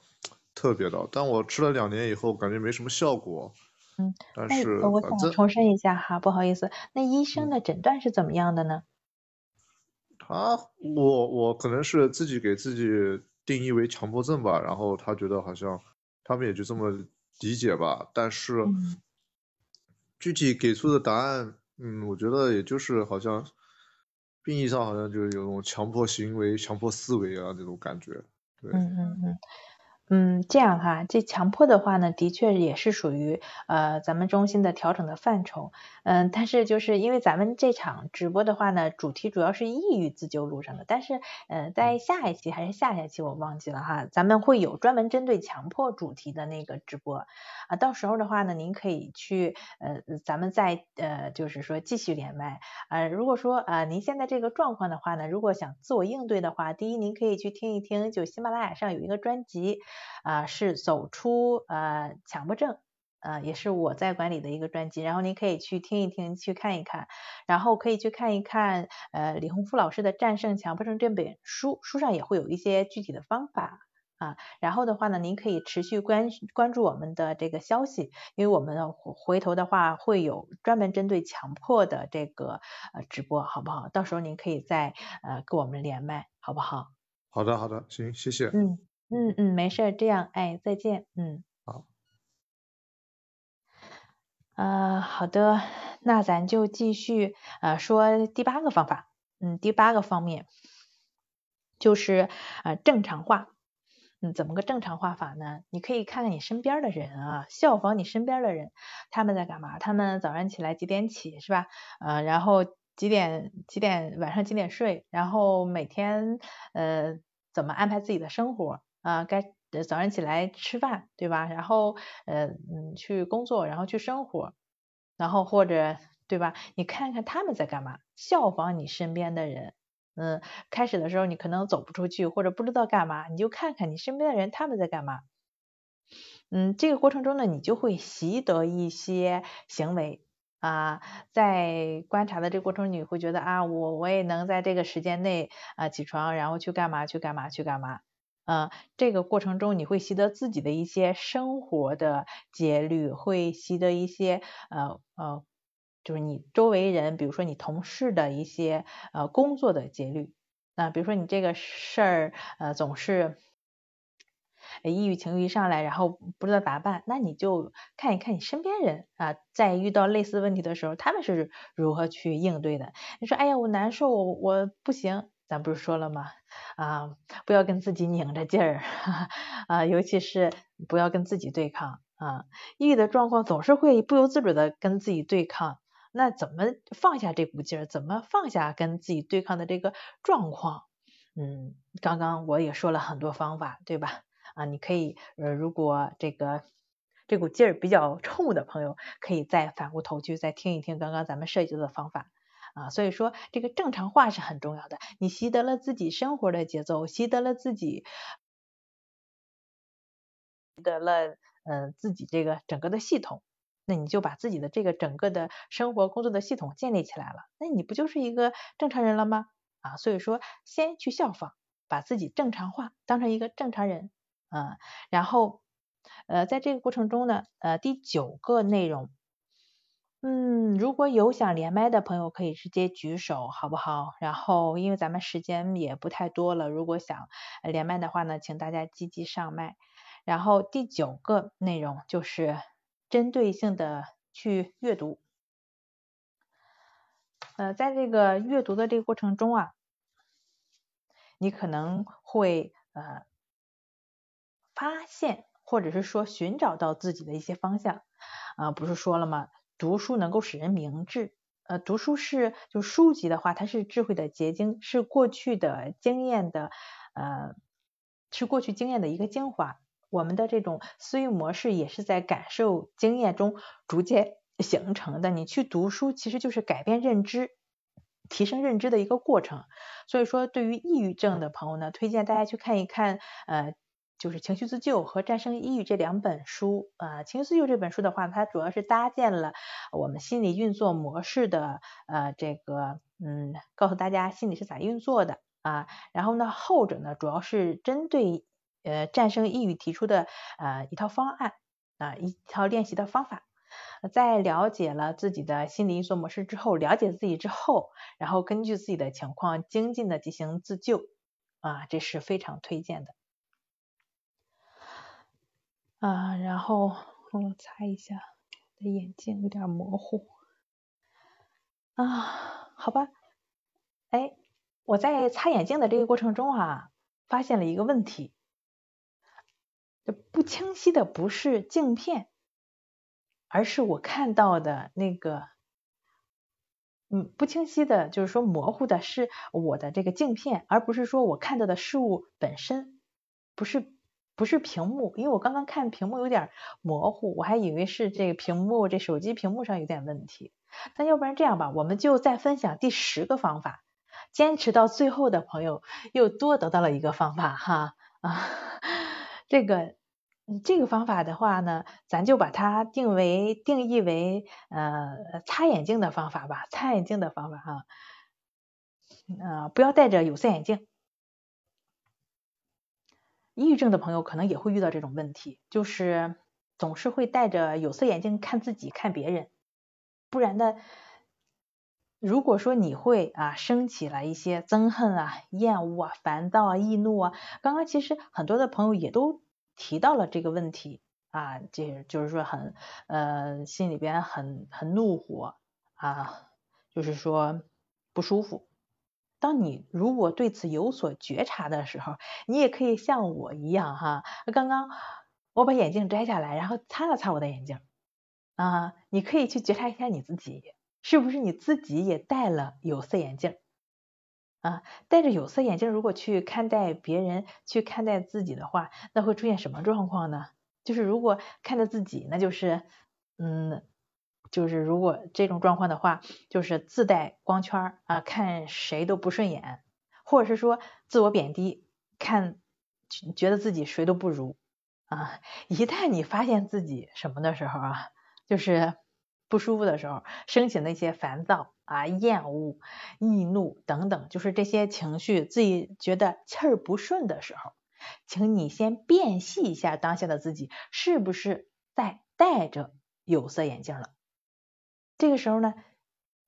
特别的。但我吃了两年以后，感觉没什么效果。嗯，但是我想重申一下哈，不好意思，那医生的诊断是怎么样的呢？他，我我可能是自己给自己。定义为强迫症吧，然后他觉得好像他们也就这么理解吧，但是具体给出的答案，嗯，我觉得也就是好像定义上好像就是有种强迫行为、强迫思维啊那种感觉，对。嗯嗯嗯。嗯，这样哈，这强迫的话呢，的确也是属于呃咱们中心的调整的范畴。嗯，但是就是因为咱们这场直播的话呢，主题主要是抑郁自救路上的，但是呃在下一期还是下下期我忘记了哈，咱们会有专门针对强迫主题的那个直播啊，到时候的话呢，您可以去呃咱们再呃就是说继续连麦啊。如果说啊您现在这个状况的话呢，如果想自我应对的话，第一您可以去听一听，就喜马拉雅上有一个专辑。啊，是走出呃强迫症，呃也是我在管理的一个专辑，然后您可以去听一听，去看一看，然后可以去看一看呃李洪福老师的《战胜强迫症》这本书，书上也会有一些具体的方法啊。然后的话呢，您可以持续关关注我们的这个消息，因为我们回头的话会有专门针对强迫的这个呃直播，好不好？到时候您可以再呃跟我们连麦，好不好？好的，好的，行，谢谢。嗯。嗯嗯，没事，这样，哎，再见，嗯，好，呃，好的，那咱就继续呃说第八个方法，嗯，第八个方面就是呃正常化，嗯，怎么个正常化法呢？你可以看看你身边的人啊，效仿你身边的人，他们在干嘛？他们早上起来几点起是吧？呃，然后几点几点晚上几点睡？然后每天呃怎么安排自己的生活？啊，该早上起来吃饭，对吧？然后呃嗯去工作，然后去生活，然后或者对吧？你看看他们在干嘛，效仿你身边的人。嗯，开始的时候你可能走不出去，或者不知道干嘛，你就看看你身边的人他们在干嘛。嗯，这个过程中呢，你就会习得一些行为啊，在观察的这个过程，你会觉得啊，我我也能在这个时间内啊起床，然后去干嘛去干嘛去干嘛。嗯，这个过程中你会习得自己的一些生活的节律，会习得一些呃呃，就是你周围人，比如说你同事的一些呃工作的节律。那比如说你这个事儿呃总是抑郁情绪一上来，然后不知道咋办，那你就看一看你身边人啊，在遇到类似问题的时候，他们是如何去应对的。你说哎呀我难受，我我不行。咱不是说了吗？啊，不要跟自己拧着劲儿 啊，尤其是不要跟自己对抗啊。抑郁的状况总是会不由自主的跟自己对抗，那怎么放下这股劲儿？怎么放下跟自己对抗的这个状况？嗯，刚刚我也说了很多方法，对吧？啊，你可以呃，如果这个这股劲儿比较冲的朋友，可以再反过头去再听一听刚刚咱们设计的方法。啊，所以说这个正常化是很重要的。你习得了自己生活的节奏，习得了自己习得了嗯自己这个整个的系统，那你就把自己的这个整个的生活工作的系统建立起来了，那你不就是一个正常人了吗？啊，所以说先去效仿，把自己正常化，当成一个正常人，嗯，然后呃在这个过程中呢，呃第九个内容。嗯，如果有想连麦的朋友，可以直接举手，好不好？然后，因为咱们时间也不太多了，如果想连麦的话呢，请大家积极上麦。然后第九个内容就是针对性的去阅读。呃，在这个阅读的这个过程中啊，你可能会呃发现，或者是说寻找到自己的一些方向啊，不是说了吗？读书能够使人明智，呃，读书是就书籍的话，它是智慧的结晶，是过去的经验的，呃，是过去经验的一个精华。我们的这种思维模式也是在感受经验中逐渐形成的。你去读书，其实就是改变认知，提升认知的一个过程。所以说，对于抑郁症的朋友呢，推荐大家去看一看，呃，就是《情绪自救》和《战胜抑郁》这两本书。啊，《情绪自救》这本书的话，它主要是搭建了我们心理运作模式的，呃，这个，嗯，告诉大家心理是咋运作的啊。然后呢，后者呢，主要是针对呃战胜抑郁提出的呃一套方案啊，一套练习的方法。在了解了自己的心理运作模式之后，了解自己之后，然后根据自己的情况精进的进行自救啊，这是非常推荐的啊。然后我擦一下，我的眼睛有点模糊啊，好吧，哎，我在擦眼镜的这个过程中啊，发现了一个问题，这不清晰的不是镜片。而是我看到的那个，嗯，不清晰的，就是说模糊的是我的这个镜片，而不是说我看到的事物本身，不是不是屏幕，因为我刚刚看屏幕有点模糊，我还以为是这个屏幕这手机屏幕上有点问题。那要不然这样吧，我们就再分享第十个方法，坚持到最后的朋友又多得到了一个方法哈啊，这个。这个方法的话呢，咱就把它定为定义为呃擦眼镜的方法吧，擦眼镜的方法哈，呃不要戴着有色眼镜。抑郁症的朋友可能也会遇到这种问题，就是总是会戴着有色眼镜看自己看别人，不然呢，如果说你会啊升起了一些憎恨啊、厌恶啊、烦躁啊、易怒啊，刚刚其实很多的朋友也都。提到了这个问题啊，这就是说很呃心里边很很怒火啊，就是说不舒服。当你如果对此有所觉察的时候，你也可以像我一样哈，刚刚我把眼镜摘下来，然后擦了擦我的眼镜啊，你可以去觉察一下你自己，是不是你自己也戴了有色眼镜？啊，戴着有色眼镜，如果去看待别人，去看待自己的话，那会出现什么状况呢？就是如果看待自己，那就是，嗯，就是如果这种状况的话，就是自带光圈啊，看谁都不顺眼，或者是说自我贬低，看觉得自己谁都不如啊。一旦你发现自己什么的时候啊，就是不舒服的时候，升起那些烦躁。啊，厌恶、易怒等等，就是这些情绪，自己觉得气儿不顺的时候，请你先辨析一下当下的自己是不是在戴着有色眼镜了。这个时候呢，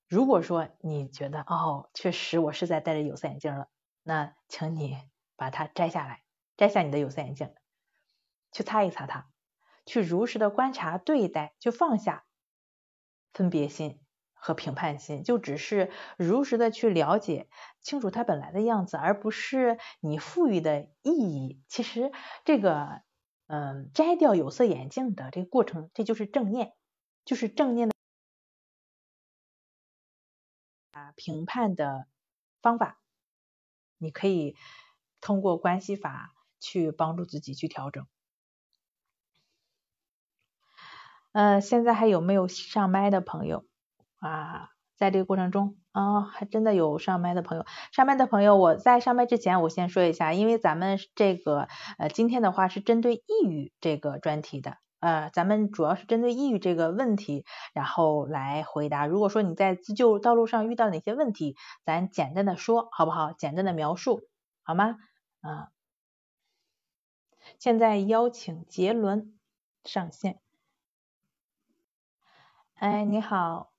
如果说你觉得哦，确实我是在戴着有色眼镜了，那请你把它摘下来，摘下你的有色眼镜，去擦一擦它，去如实的观察对待，就放下分别心。和评判心，就只是如实的去了解清楚它本来的样子，而不是你赋予的意义。其实这个，嗯，摘掉有色眼镜的这个过程，这就是正念，就是正念的评判的方法。你可以通过关系法去帮助自己去调整。呃，现在还有没有上麦的朋友？啊，在这个过程中啊，还真的有上麦的朋友。上麦的朋友，我在上麦之前，我先说一下，因为咱们这个呃，今天的话是针对抑郁这个专题的，呃，咱们主要是针对抑郁这个问题，然后来回答。如果说你在自救道路上遇到哪些问题，咱简单的说，好不好？简单的描述，好吗？啊，现在邀请杰伦上线。哎，你好。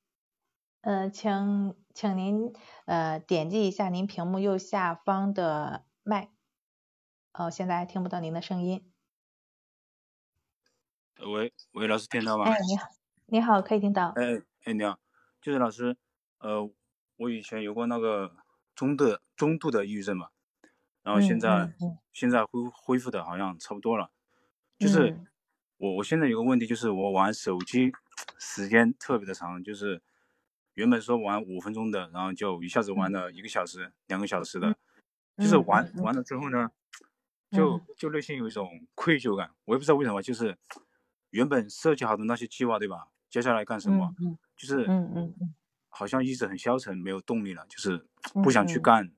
呃，请请您呃点击一下您屏幕右下方的麦，哦，现在还听不到您的声音。喂喂，老师听到吗？哎，你好，你好，可以听到。哎哎，你好，就是老师，呃，我以前有过那个中度中度的抑郁症嘛，然后现在现在恢恢复的好像差不多了，就是我我现在有个问题，就是我玩手机时间特别的长，就是。原本说玩五分钟的，然后就一下子玩了一个小时、两个小时的，就是玩玩了之后呢，就就内心有一种愧疚感，我也不知道为什么，就是原本设计好的那些计划，对吧？接下来干什么？就是好像一直很消沉，没有动力了，就是不想去干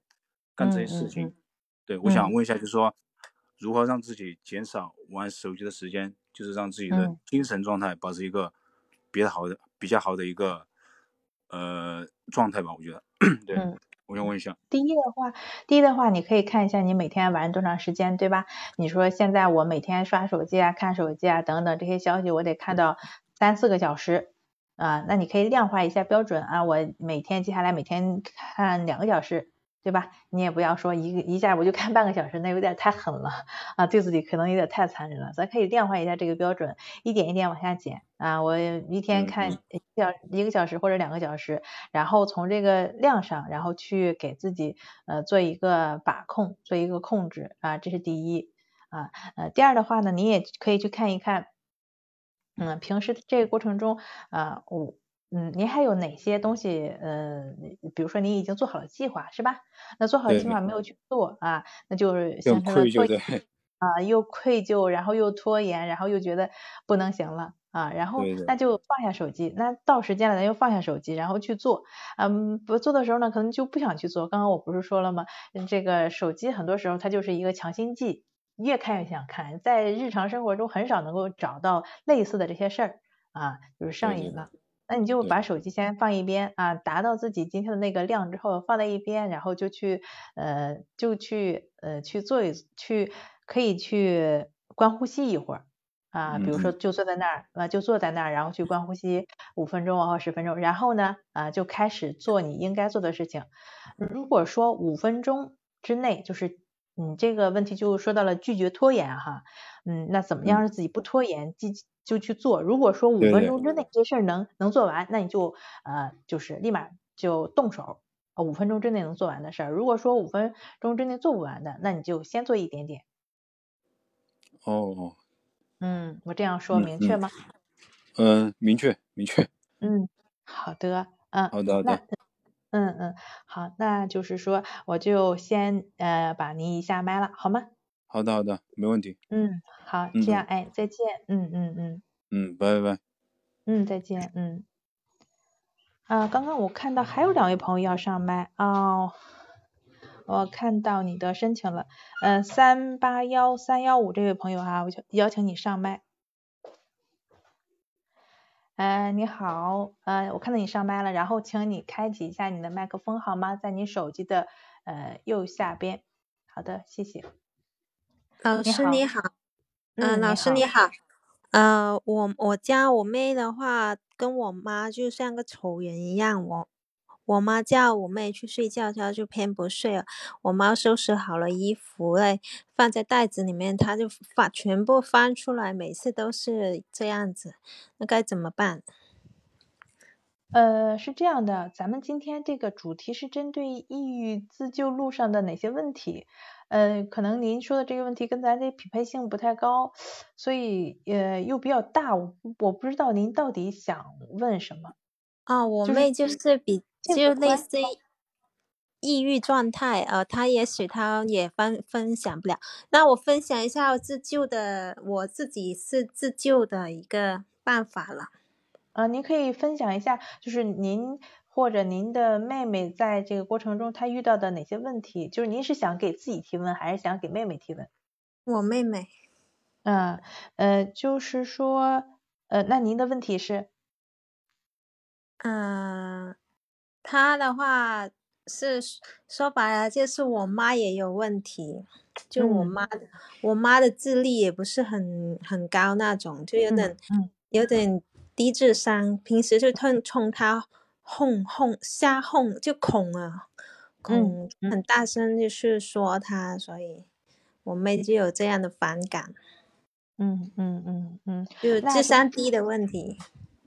干这些事情。对，我想问一下，就是说如何让自己减少玩手机的时间，就是让自己的精神状态保持一个比较好的、比较好的一个呃状态吧？我觉得，对，我想问一下。第一的话，第一的话，你可以看一下你每天玩多长时间，对吧？你说现在我每天刷手机啊、看手机啊等等这些消息，我得看到三四个小时。啊，那你可以量化一下标准啊，我每天接下来每天看两个小时，对吧？你也不要说一个一下我就看半个小时，那有点太狠了啊，对自己可能有点太残忍了。咱可以量化一下这个标准，一点一点往下减啊。我一天看一小一个小时或者两个小时，然后从这个量上，然后去给自己呃做一个把控，做一个控制啊，这是第一啊。呃，第二的话呢，你也可以去看一看。嗯，平时这个过程中，啊，我，嗯，您还有哪些东西，呃，比如说您已经做好了计划，是吧？那做好计划没有去做啊，那就是形成了拖延，啊，又愧疚，然后又拖延，然后又觉得不能行了啊，然后那就放下手机，那到时间了咱就放下手机，然后去做，嗯，不做的时候呢，可能就不想去做。刚刚我不是说了吗？这个手机很多时候它就是一个强心剂。越看越想看，在日常生活中很少能够找到类似的这些事儿啊，就是上瘾了。那你就把手机先放一边啊，达到自己今天的那个量之后放在一边，然后就去呃就去呃去做一去可以去观呼吸一会儿啊，比如说就坐在那儿啊就坐在那儿，然后去观呼吸五分钟或十分钟，然后呢啊就开始做你应该做的事情。如果说五分钟之内就是。你这个问题就说到了拒绝拖延哈，嗯，那怎么样让自己不拖延，就就去做。如果说五分钟之内这事儿能能做完，那你就呃就是立马就动手，五分钟之内能做完的事儿。如果说五分钟之内做不完的，那你就先做一点点。哦。嗯，我这样说明确吗？嗯，明确明确。嗯，好的，嗯，好的好的。嗯嗯，好，那就是说，我就先呃把您移下麦了，好吗？好的好的，没问题。嗯，好，这样，哎，再见，嗯嗯嗯。嗯，拜拜拜。嗯，再见，嗯。啊，刚刚我看到还有两位朋友要上麦哦，我看到你的申请了，呃，三八幺三幺五这位朋友哈，我邀请你上麦。哎，你好，呃，我看到你上麦了，然后请你开启一下你的麦克风好吗？在你手机的呃右下边。好的，谢谢。老师你好，嗯，老师你好，呃，我我家我妹的话跟我妈就像个仇人一样，我。我妈叫我妹去睡觉，她就偏不睡了。我妈收拾好了衣服嘞，放在袋子里面，她就翻全部翻出来，每次都是这样子，那该怎么办？呃，是这样的，咱们今天这个主题是针对抑郁自救路上的哪些问题？呃，可能您说的这个问题跟咱这匹配性不太高，所以呃又比较大，我我不知道您到底想问什么。啊，我妹就是比。就类似抑郁状态，呃，他也许他也分分享不了。那我分享一下自救的，我自己是自救的一个办法了。呃，您可以分享一下，就是您或者您的妹妹在这个过程中她遇到的哪些问题？就是您是想给自己提问，还是想给妹妹提问？我妹妹。嗯，呃，就是说，呃，那您的问题是？嗯。他的话是说白了，就是我妈也有问题，就我妈，我妈的智力也不是很很高那种，就有点有点低智商，平时就冲冲他哄哄瞎哄，就恐啊恐很大声，就是说他，所以我妹就有这样的反感。嗯嗯嗯嗯，就智商低的问题。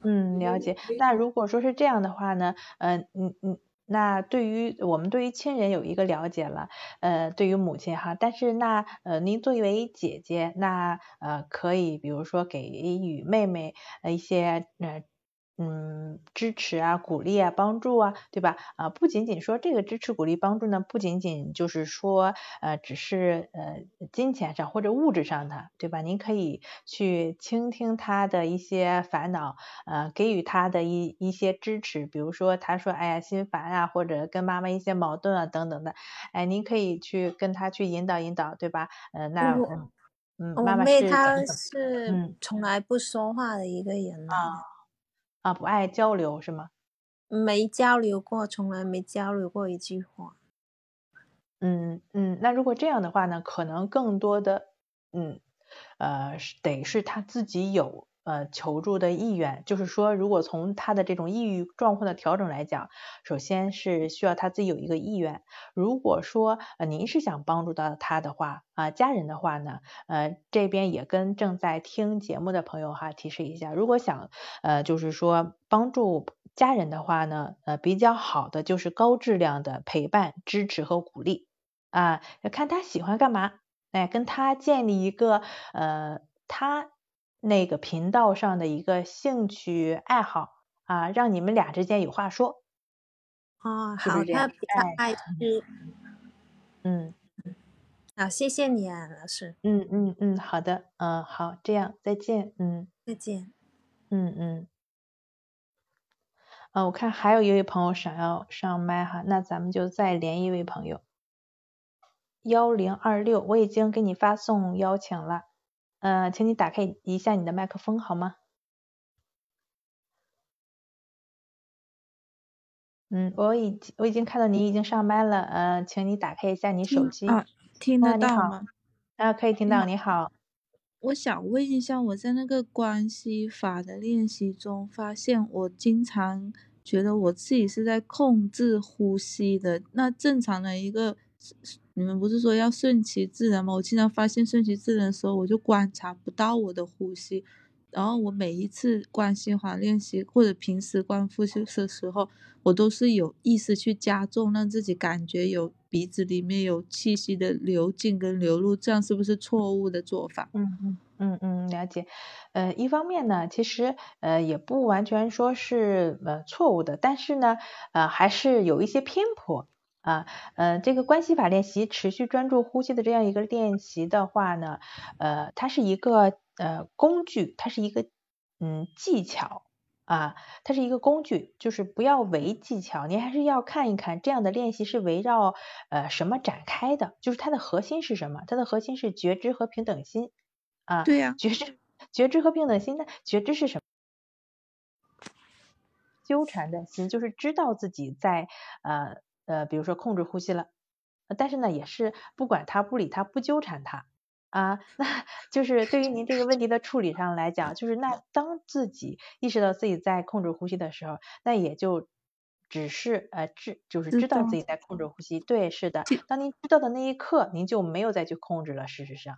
嗯，了解。那如果说是这样的话呢，嗯嗯嗯，那对于我们对于亲人有一个了解了，呃，对于母亲哈，但是那呃，您作为姐姐，那呃，可以比如说给予妹妹一些呃嗯，支持啊，鼓励啊，帮助啊，对吧？啊，不仅仅说这个支持、鼓励、帮助呢，不仅仅就是说，呃，只是呃金钱上或者物质上的，对吧？您可以去倾听他的一些烦恼，呃，给予他的一一些支持，比如说他说，哎呀，心烦啊，或者跟妈妈一些矛盾啊等等的，哎，您可以去跟他去引导引导，对吧？呃，那嗯嗯，妈妈是他是从来不说话的一个人啊。啊，不爱交流是吗？没交流过，从来没交流过一句话。嗯嗯，那如果这样的话呢，可能更多的，嗯，呃，得是他自己有。呃，求助的意愿，就是说，如果从他的这种抑郁状况的调整来讲，首先是需要他自己有一个意愿。如果说呃您是想帮助到他的话啊，家人的话呢，呃这边也跟正在听节目的朋友哈提示一下，如果想呃就是说帮助家人的话呢，呃比较好的就是高质量的陪伴、支持和鼓励啊，看他喜欢干嘛，哎，跟他建立一个呃他。那个频道上的一个兴趣爱好啊，让你们俩之间有话说。哦，好，他比较爱吃。嗯，好，谢谢你啊，老师。嗯嗯嗯，好的，嗯，好，这样，再见，嗯，再见。嗯嗯。啊，我看还有一位朋友想要上麦哈，那咱们就再连一位朋友。幺零二六，我已经给你发送邀请了。嗯，请你打开一下你的麦克风好吗？嗯，我已我已经看到你已经上麦了，嗯，请你打开一下你手机。啊，听得到吗？啊，可以听到，你好。我想问一下，我在那个关系法的练习中，发现我经常觉得我自己是在控制呼吸的。那正常的一个。你们不是说要顺其自然吗？我经常发现顺其自然的时候，我就观察不到我的呼吸。然后我每一次关系法练习或者平时观呼吸的时候，我都是有意识去加重，让自己感觉有鼻子里面有气息的流进跟流入，这样是不是错误的做法？嗯嗯嗯嗯，了解。呃，一方面呢，其实呃也不完全说是呃错误的，但是呢呃还是有一些偏颇。啊，呃，这个关系法练习，持续专注呼吸的这样一个练习的话呢，呃，它是一个呃工具，它是一个嗯技巧啊，它是一个工具，就是不要唯技巧，您还是要看一看这样的练习是围绕呃什么展开的，就是它的核心是什么？它的核心是觉知和平等心啊。对呀。觉知，觉知和平等心呢？觉知是什么？纠缠的心，就是知道自己在呃。呃，比如说控制呼吸了，但是呢，也是不管他不理他不纠缠他。啊，那就是对于您这个问题的处理上来讲，就是那当自己意识到自己在控制呼吸的时候，那也就只是呃知就是知道自己在控制呼吸，对，是的，当您知道的那一刻，您就没有再去控制了，事实上。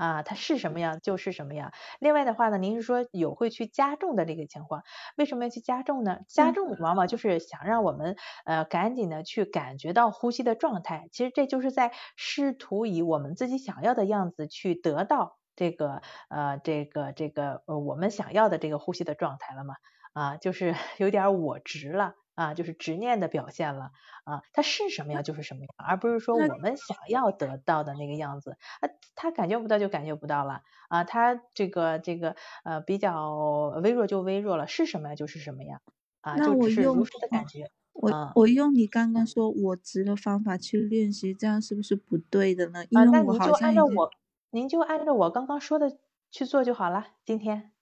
啊，它是什么样就是什么样。另外的话呢，您是说有会去加重的这个情况，为什么要去加重呢？加重往往就是想让我们呃赶紧的去感觉到呼吸的状态，其实这就是在试图以我们自己想要的样子去得到这个呃这个这个呃我们想要的这个呼吸的状态了嘛？啊，就是 有点我执了。啊，就是执念的表现了啊，它是什么样就是什么样，而不是说我们想要得到的那个样子啊，他感觉不到就感觉不到了啊，他这个这个呃比较微弱就微弱了，是什么样就是什么样啊，就只是如实的感觉。我我用你刚刚说我执的方法去练习，这样是不是不对的呢？因为我好像我，您就按照我刚刚说的去做就好了，今天。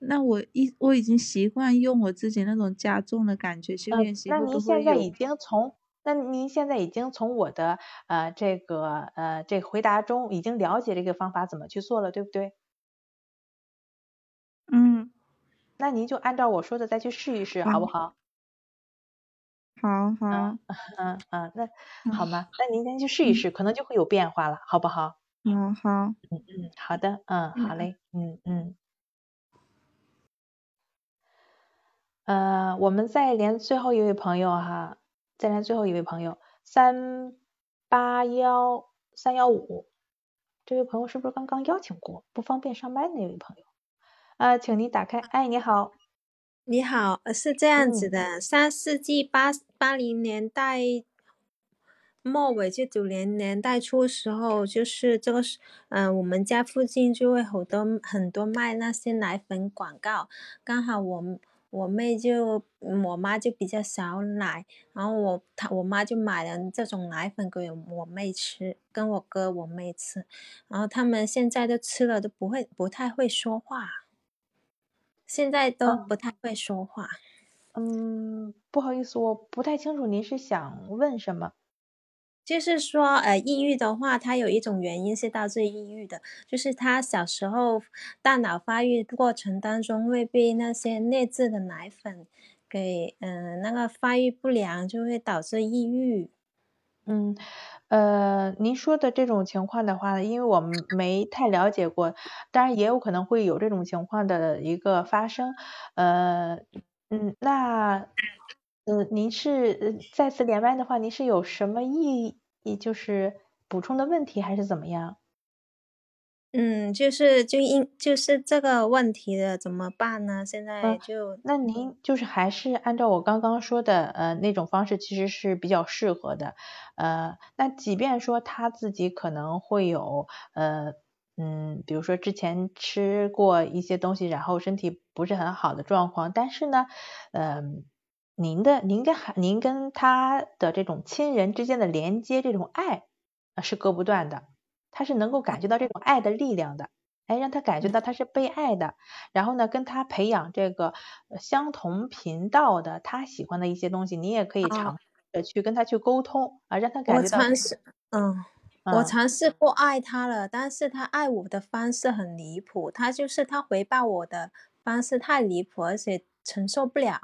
那我一我已经习惯用我自己那种加重的感觉去练习，那您现在已经从那您现在已经从我的呃这个呃这回答中已经了解这个方法怎么去做了，对不对？嗯，那您就按照我说的再去试一试，好不好？好好，嗯嗯嗯，那好吗？那您先去试一试，可能就会有变化了，好不好？嗯好，嗯嗯好的，嗯好嘞，嗯嗯。呃，我们再连最后一位朋友哈，再连最后一位朋友三八幺三幺五，这位朋友是不是刚刚邀请过，不方便上麦那位朋友？啊，请您打开，哎，你好，你好，是这样子的，上世纪八八零年代末尾就九零年代初时候，就是这个是，嗯，我们家附近就会好多很多卖那些奶粉广告，刚好我我妹就我妈就比较少奶，然后我她我妈就买了这种奶粉给我妹吃，跟我哥我妹吃，然后他们现在都吃了都不会不太会说话。现在都不太会说话。嗯，不好意思，我不太清楚您是想问什么。就是说，呃，抑郁的话，它有一种原因是导致抑郁的，就是他小时候大脑发育过程当中会被那些劣质的奶粉给，嗯，那个发育不良，就会导致抑郁。嗯。呃，您说的这种情况的话，因为我们没太了解过，当然也有可能会有这种情况的一个发生。呃，嗯，那，嗯，您是再次连麦的话，您是有什么意义，就是补充的问题还是怎么样？嗯，就是就因就是这个问题的怎么办呢？现在就那您就是还是按照我刚刚说的呃那种方式，其实是比较适合的。呃，那即便说他自己可能会有呃嗯，比如说之前吃过一些东西，然后身体不是很好的状况，但是呢，嗯，您的您跟孩您跟他的这种亲人之间的连接，这种爱是割不断的。他是能够感觉到这种爱的力量的，哎，让他感觉到他是被爱的，然后呢，跟他培养这个相同频道的他喜欢的一些东西，你也可以尝试去跟他去沟通啊，让他感觉到。我尝试，嗯，我尝试过爱他了，但是他爱我的方式很离谱，他就是他回报我的方式太离谱，而且承受不了。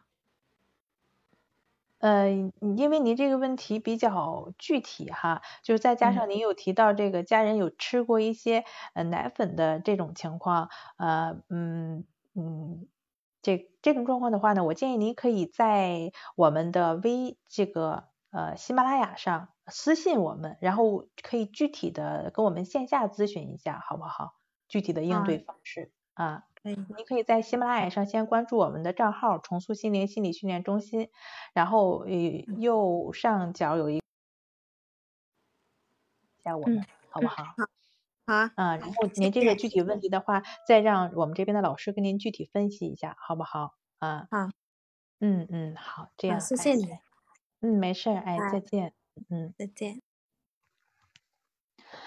呃，因为您这个问题比较具体哈，就是再加上您有提到这个家人有吃过一些呃奶粉的这种情况，呃，嗯嗯，这这种状况的话呢，我建议您可以在我们的微这个呃喜马拉雅上私信我们，然后可以具体的跟我们线下咨询一下，好不好？具体的应对方式啊。嗯，您可以在喜马拉雅上先关注我们的账号“重塑心灵心理训练中心”，然后呃右上角有一加我们，好不好？好。啊，然后您这个具体问题的话，再让我们这边的老师跟您具体分析一下，好不好？啊。好。嗯嗯，好，这样。谢谢你。嗯，没事，哎，再见。嗯。再见。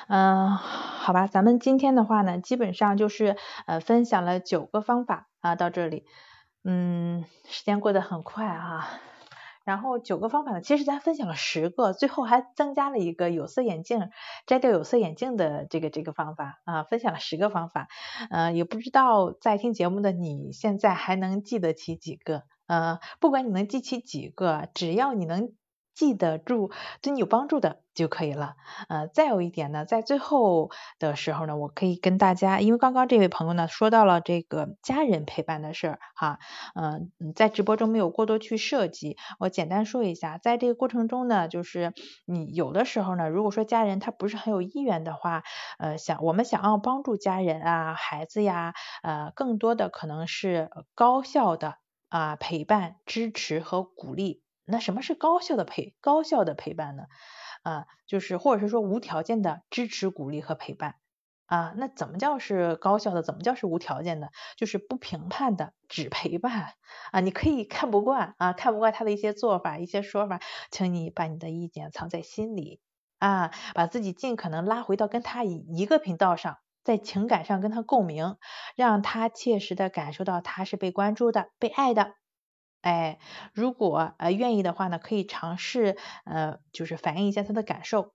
嗯，好吧，咱们今天的话呢，基本上就是呃分享了九个方法啊，到这里，嗯，时间过得很快啊。然后九个方法呢，其实咱分享了十个，最后还增加了一个有色眼镜摘掉有色眼镜的这个这个方法啊，分享了十个方法，呃，也不知道在听节目的你现在还能记得起几个？呃，不管你能记起几个，只要你能。记得住对你有帮助的就可以了。呃，再有一点呢，在最后的时候呢，我可以跟大家，因为刚刚这位朋友呢说到了这个家人陪伴的事儿哈，嗯，在直播中没有过多去涉及，我简单说一下，在这个过程中呢，就是你有的时候呢，如果说家人他不是很有意愿的话，呃，想我们想要帮助家人啊、孩子呀，呃，更多的可能是高效的啊陪伴、支持和鼓励。那什么是高效的陪高效的陪伴呢？啊，就是或者是说无条件的支持、鼓励和陪伴啊。那怎么叫是高效的？怎么叫是无条件的？就是不评判的，只陪伴啊。你可以看不惯啊，看不惯他的一些做法、一些说法，请你把你的意见藏在心里啊，把自己尽可能拉回到跟他一一个频道上，在情感上跟他共鸣，让他切实的感受到他是被关注的、被爱的。哎，如果呃愿意的话呢，可以尝试呃，就是反映一下他的感受。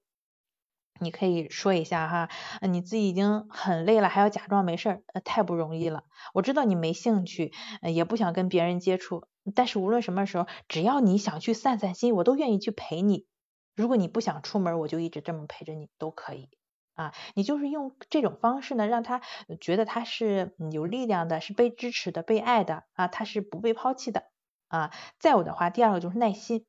你可以说一下哈，你自己已经很累了，还要假装没事儿，呃，太不容易了。我知道你没兴趣，也不想跟别人接触，但是无论什么时候，只要你想去散散心，我都愿意去陪你。如果你不想出门，我就一直这么陪着你，都可以啊。你就是用这种方式呢，让他觉得他是有力量的，是被支持的，被爱的啊，他是不被抛弃的。啊，再有的话，第二个就是耐心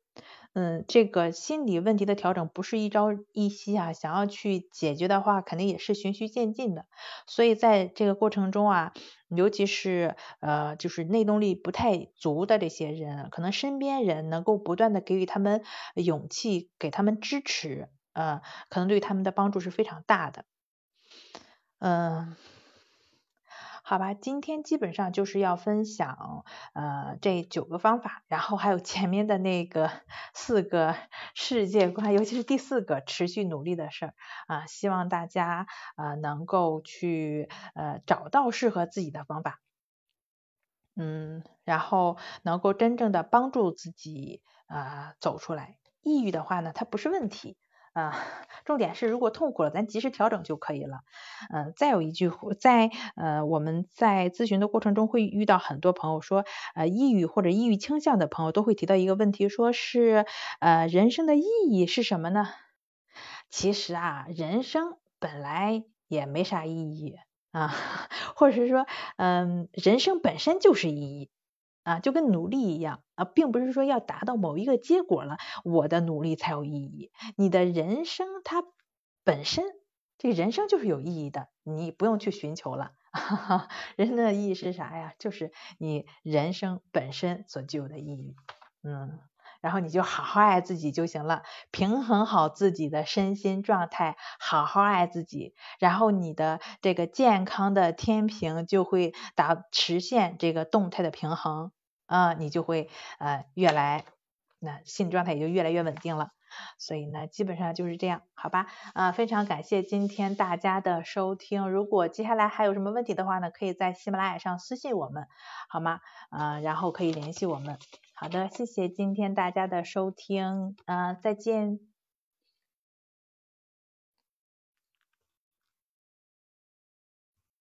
嗯，这个心理问题的调整不是一朝一夕啊，想要去解决的话，肯定也是循序渐进的。所以在这个过程中啊，尤其是呃，就是内动力不太足的这些人，可能身边人能够不断的给予他们勇气，给他们支持，呃，可能对他们的帮助是非常大的。嗯。好吧，今天基本上就是要分享呃这九个方法，然后还有前面的那个 四个 世界观，尤其是第四个持续努力的事儿啊，希望大家呃能够去呃找到适合自己的方法，嗯，然后能够真正的帮助自己啊走出来。抑郁的话呢，它不是问题。啊，重点是如果痛苦了，咱及时调整就可以了。嗯，再有一句，在呃我们在咨询的过程中会遇到很多朋友说，呃抑郁或者抑郁倾向的朋友都会提到一个问题，说是呃人生的意义是什么呢？其实啊，人生本来也没啥意义啊，或者是说，嗯，人生本身就是意义。啊，就跟努力一样啊，并不是说要达到某一个结果了，我的努力才有意义。你的人生它本身，这人生就是有意义的，你不用去寻求了。人生的意义是啥呀？就是你人生本身所具有的意义。嗯。然后你就好好爱自己就行了，平衡好自己的身心状态，好好爱自己，然后你的这个健康的天平就会达实现这个动态的平衡啊，你就会呃越来那心理状态也就越来越稳定了。所以呢，基本上就是这样，好吧？啊，非常感谢今天大家的收听。如果接下来还有什么问题的话呢，可以在喜马拉雅上私信我们，好吗？啊，然后可以联系我们。好的，谢谢今天大家的收听，啊，再见。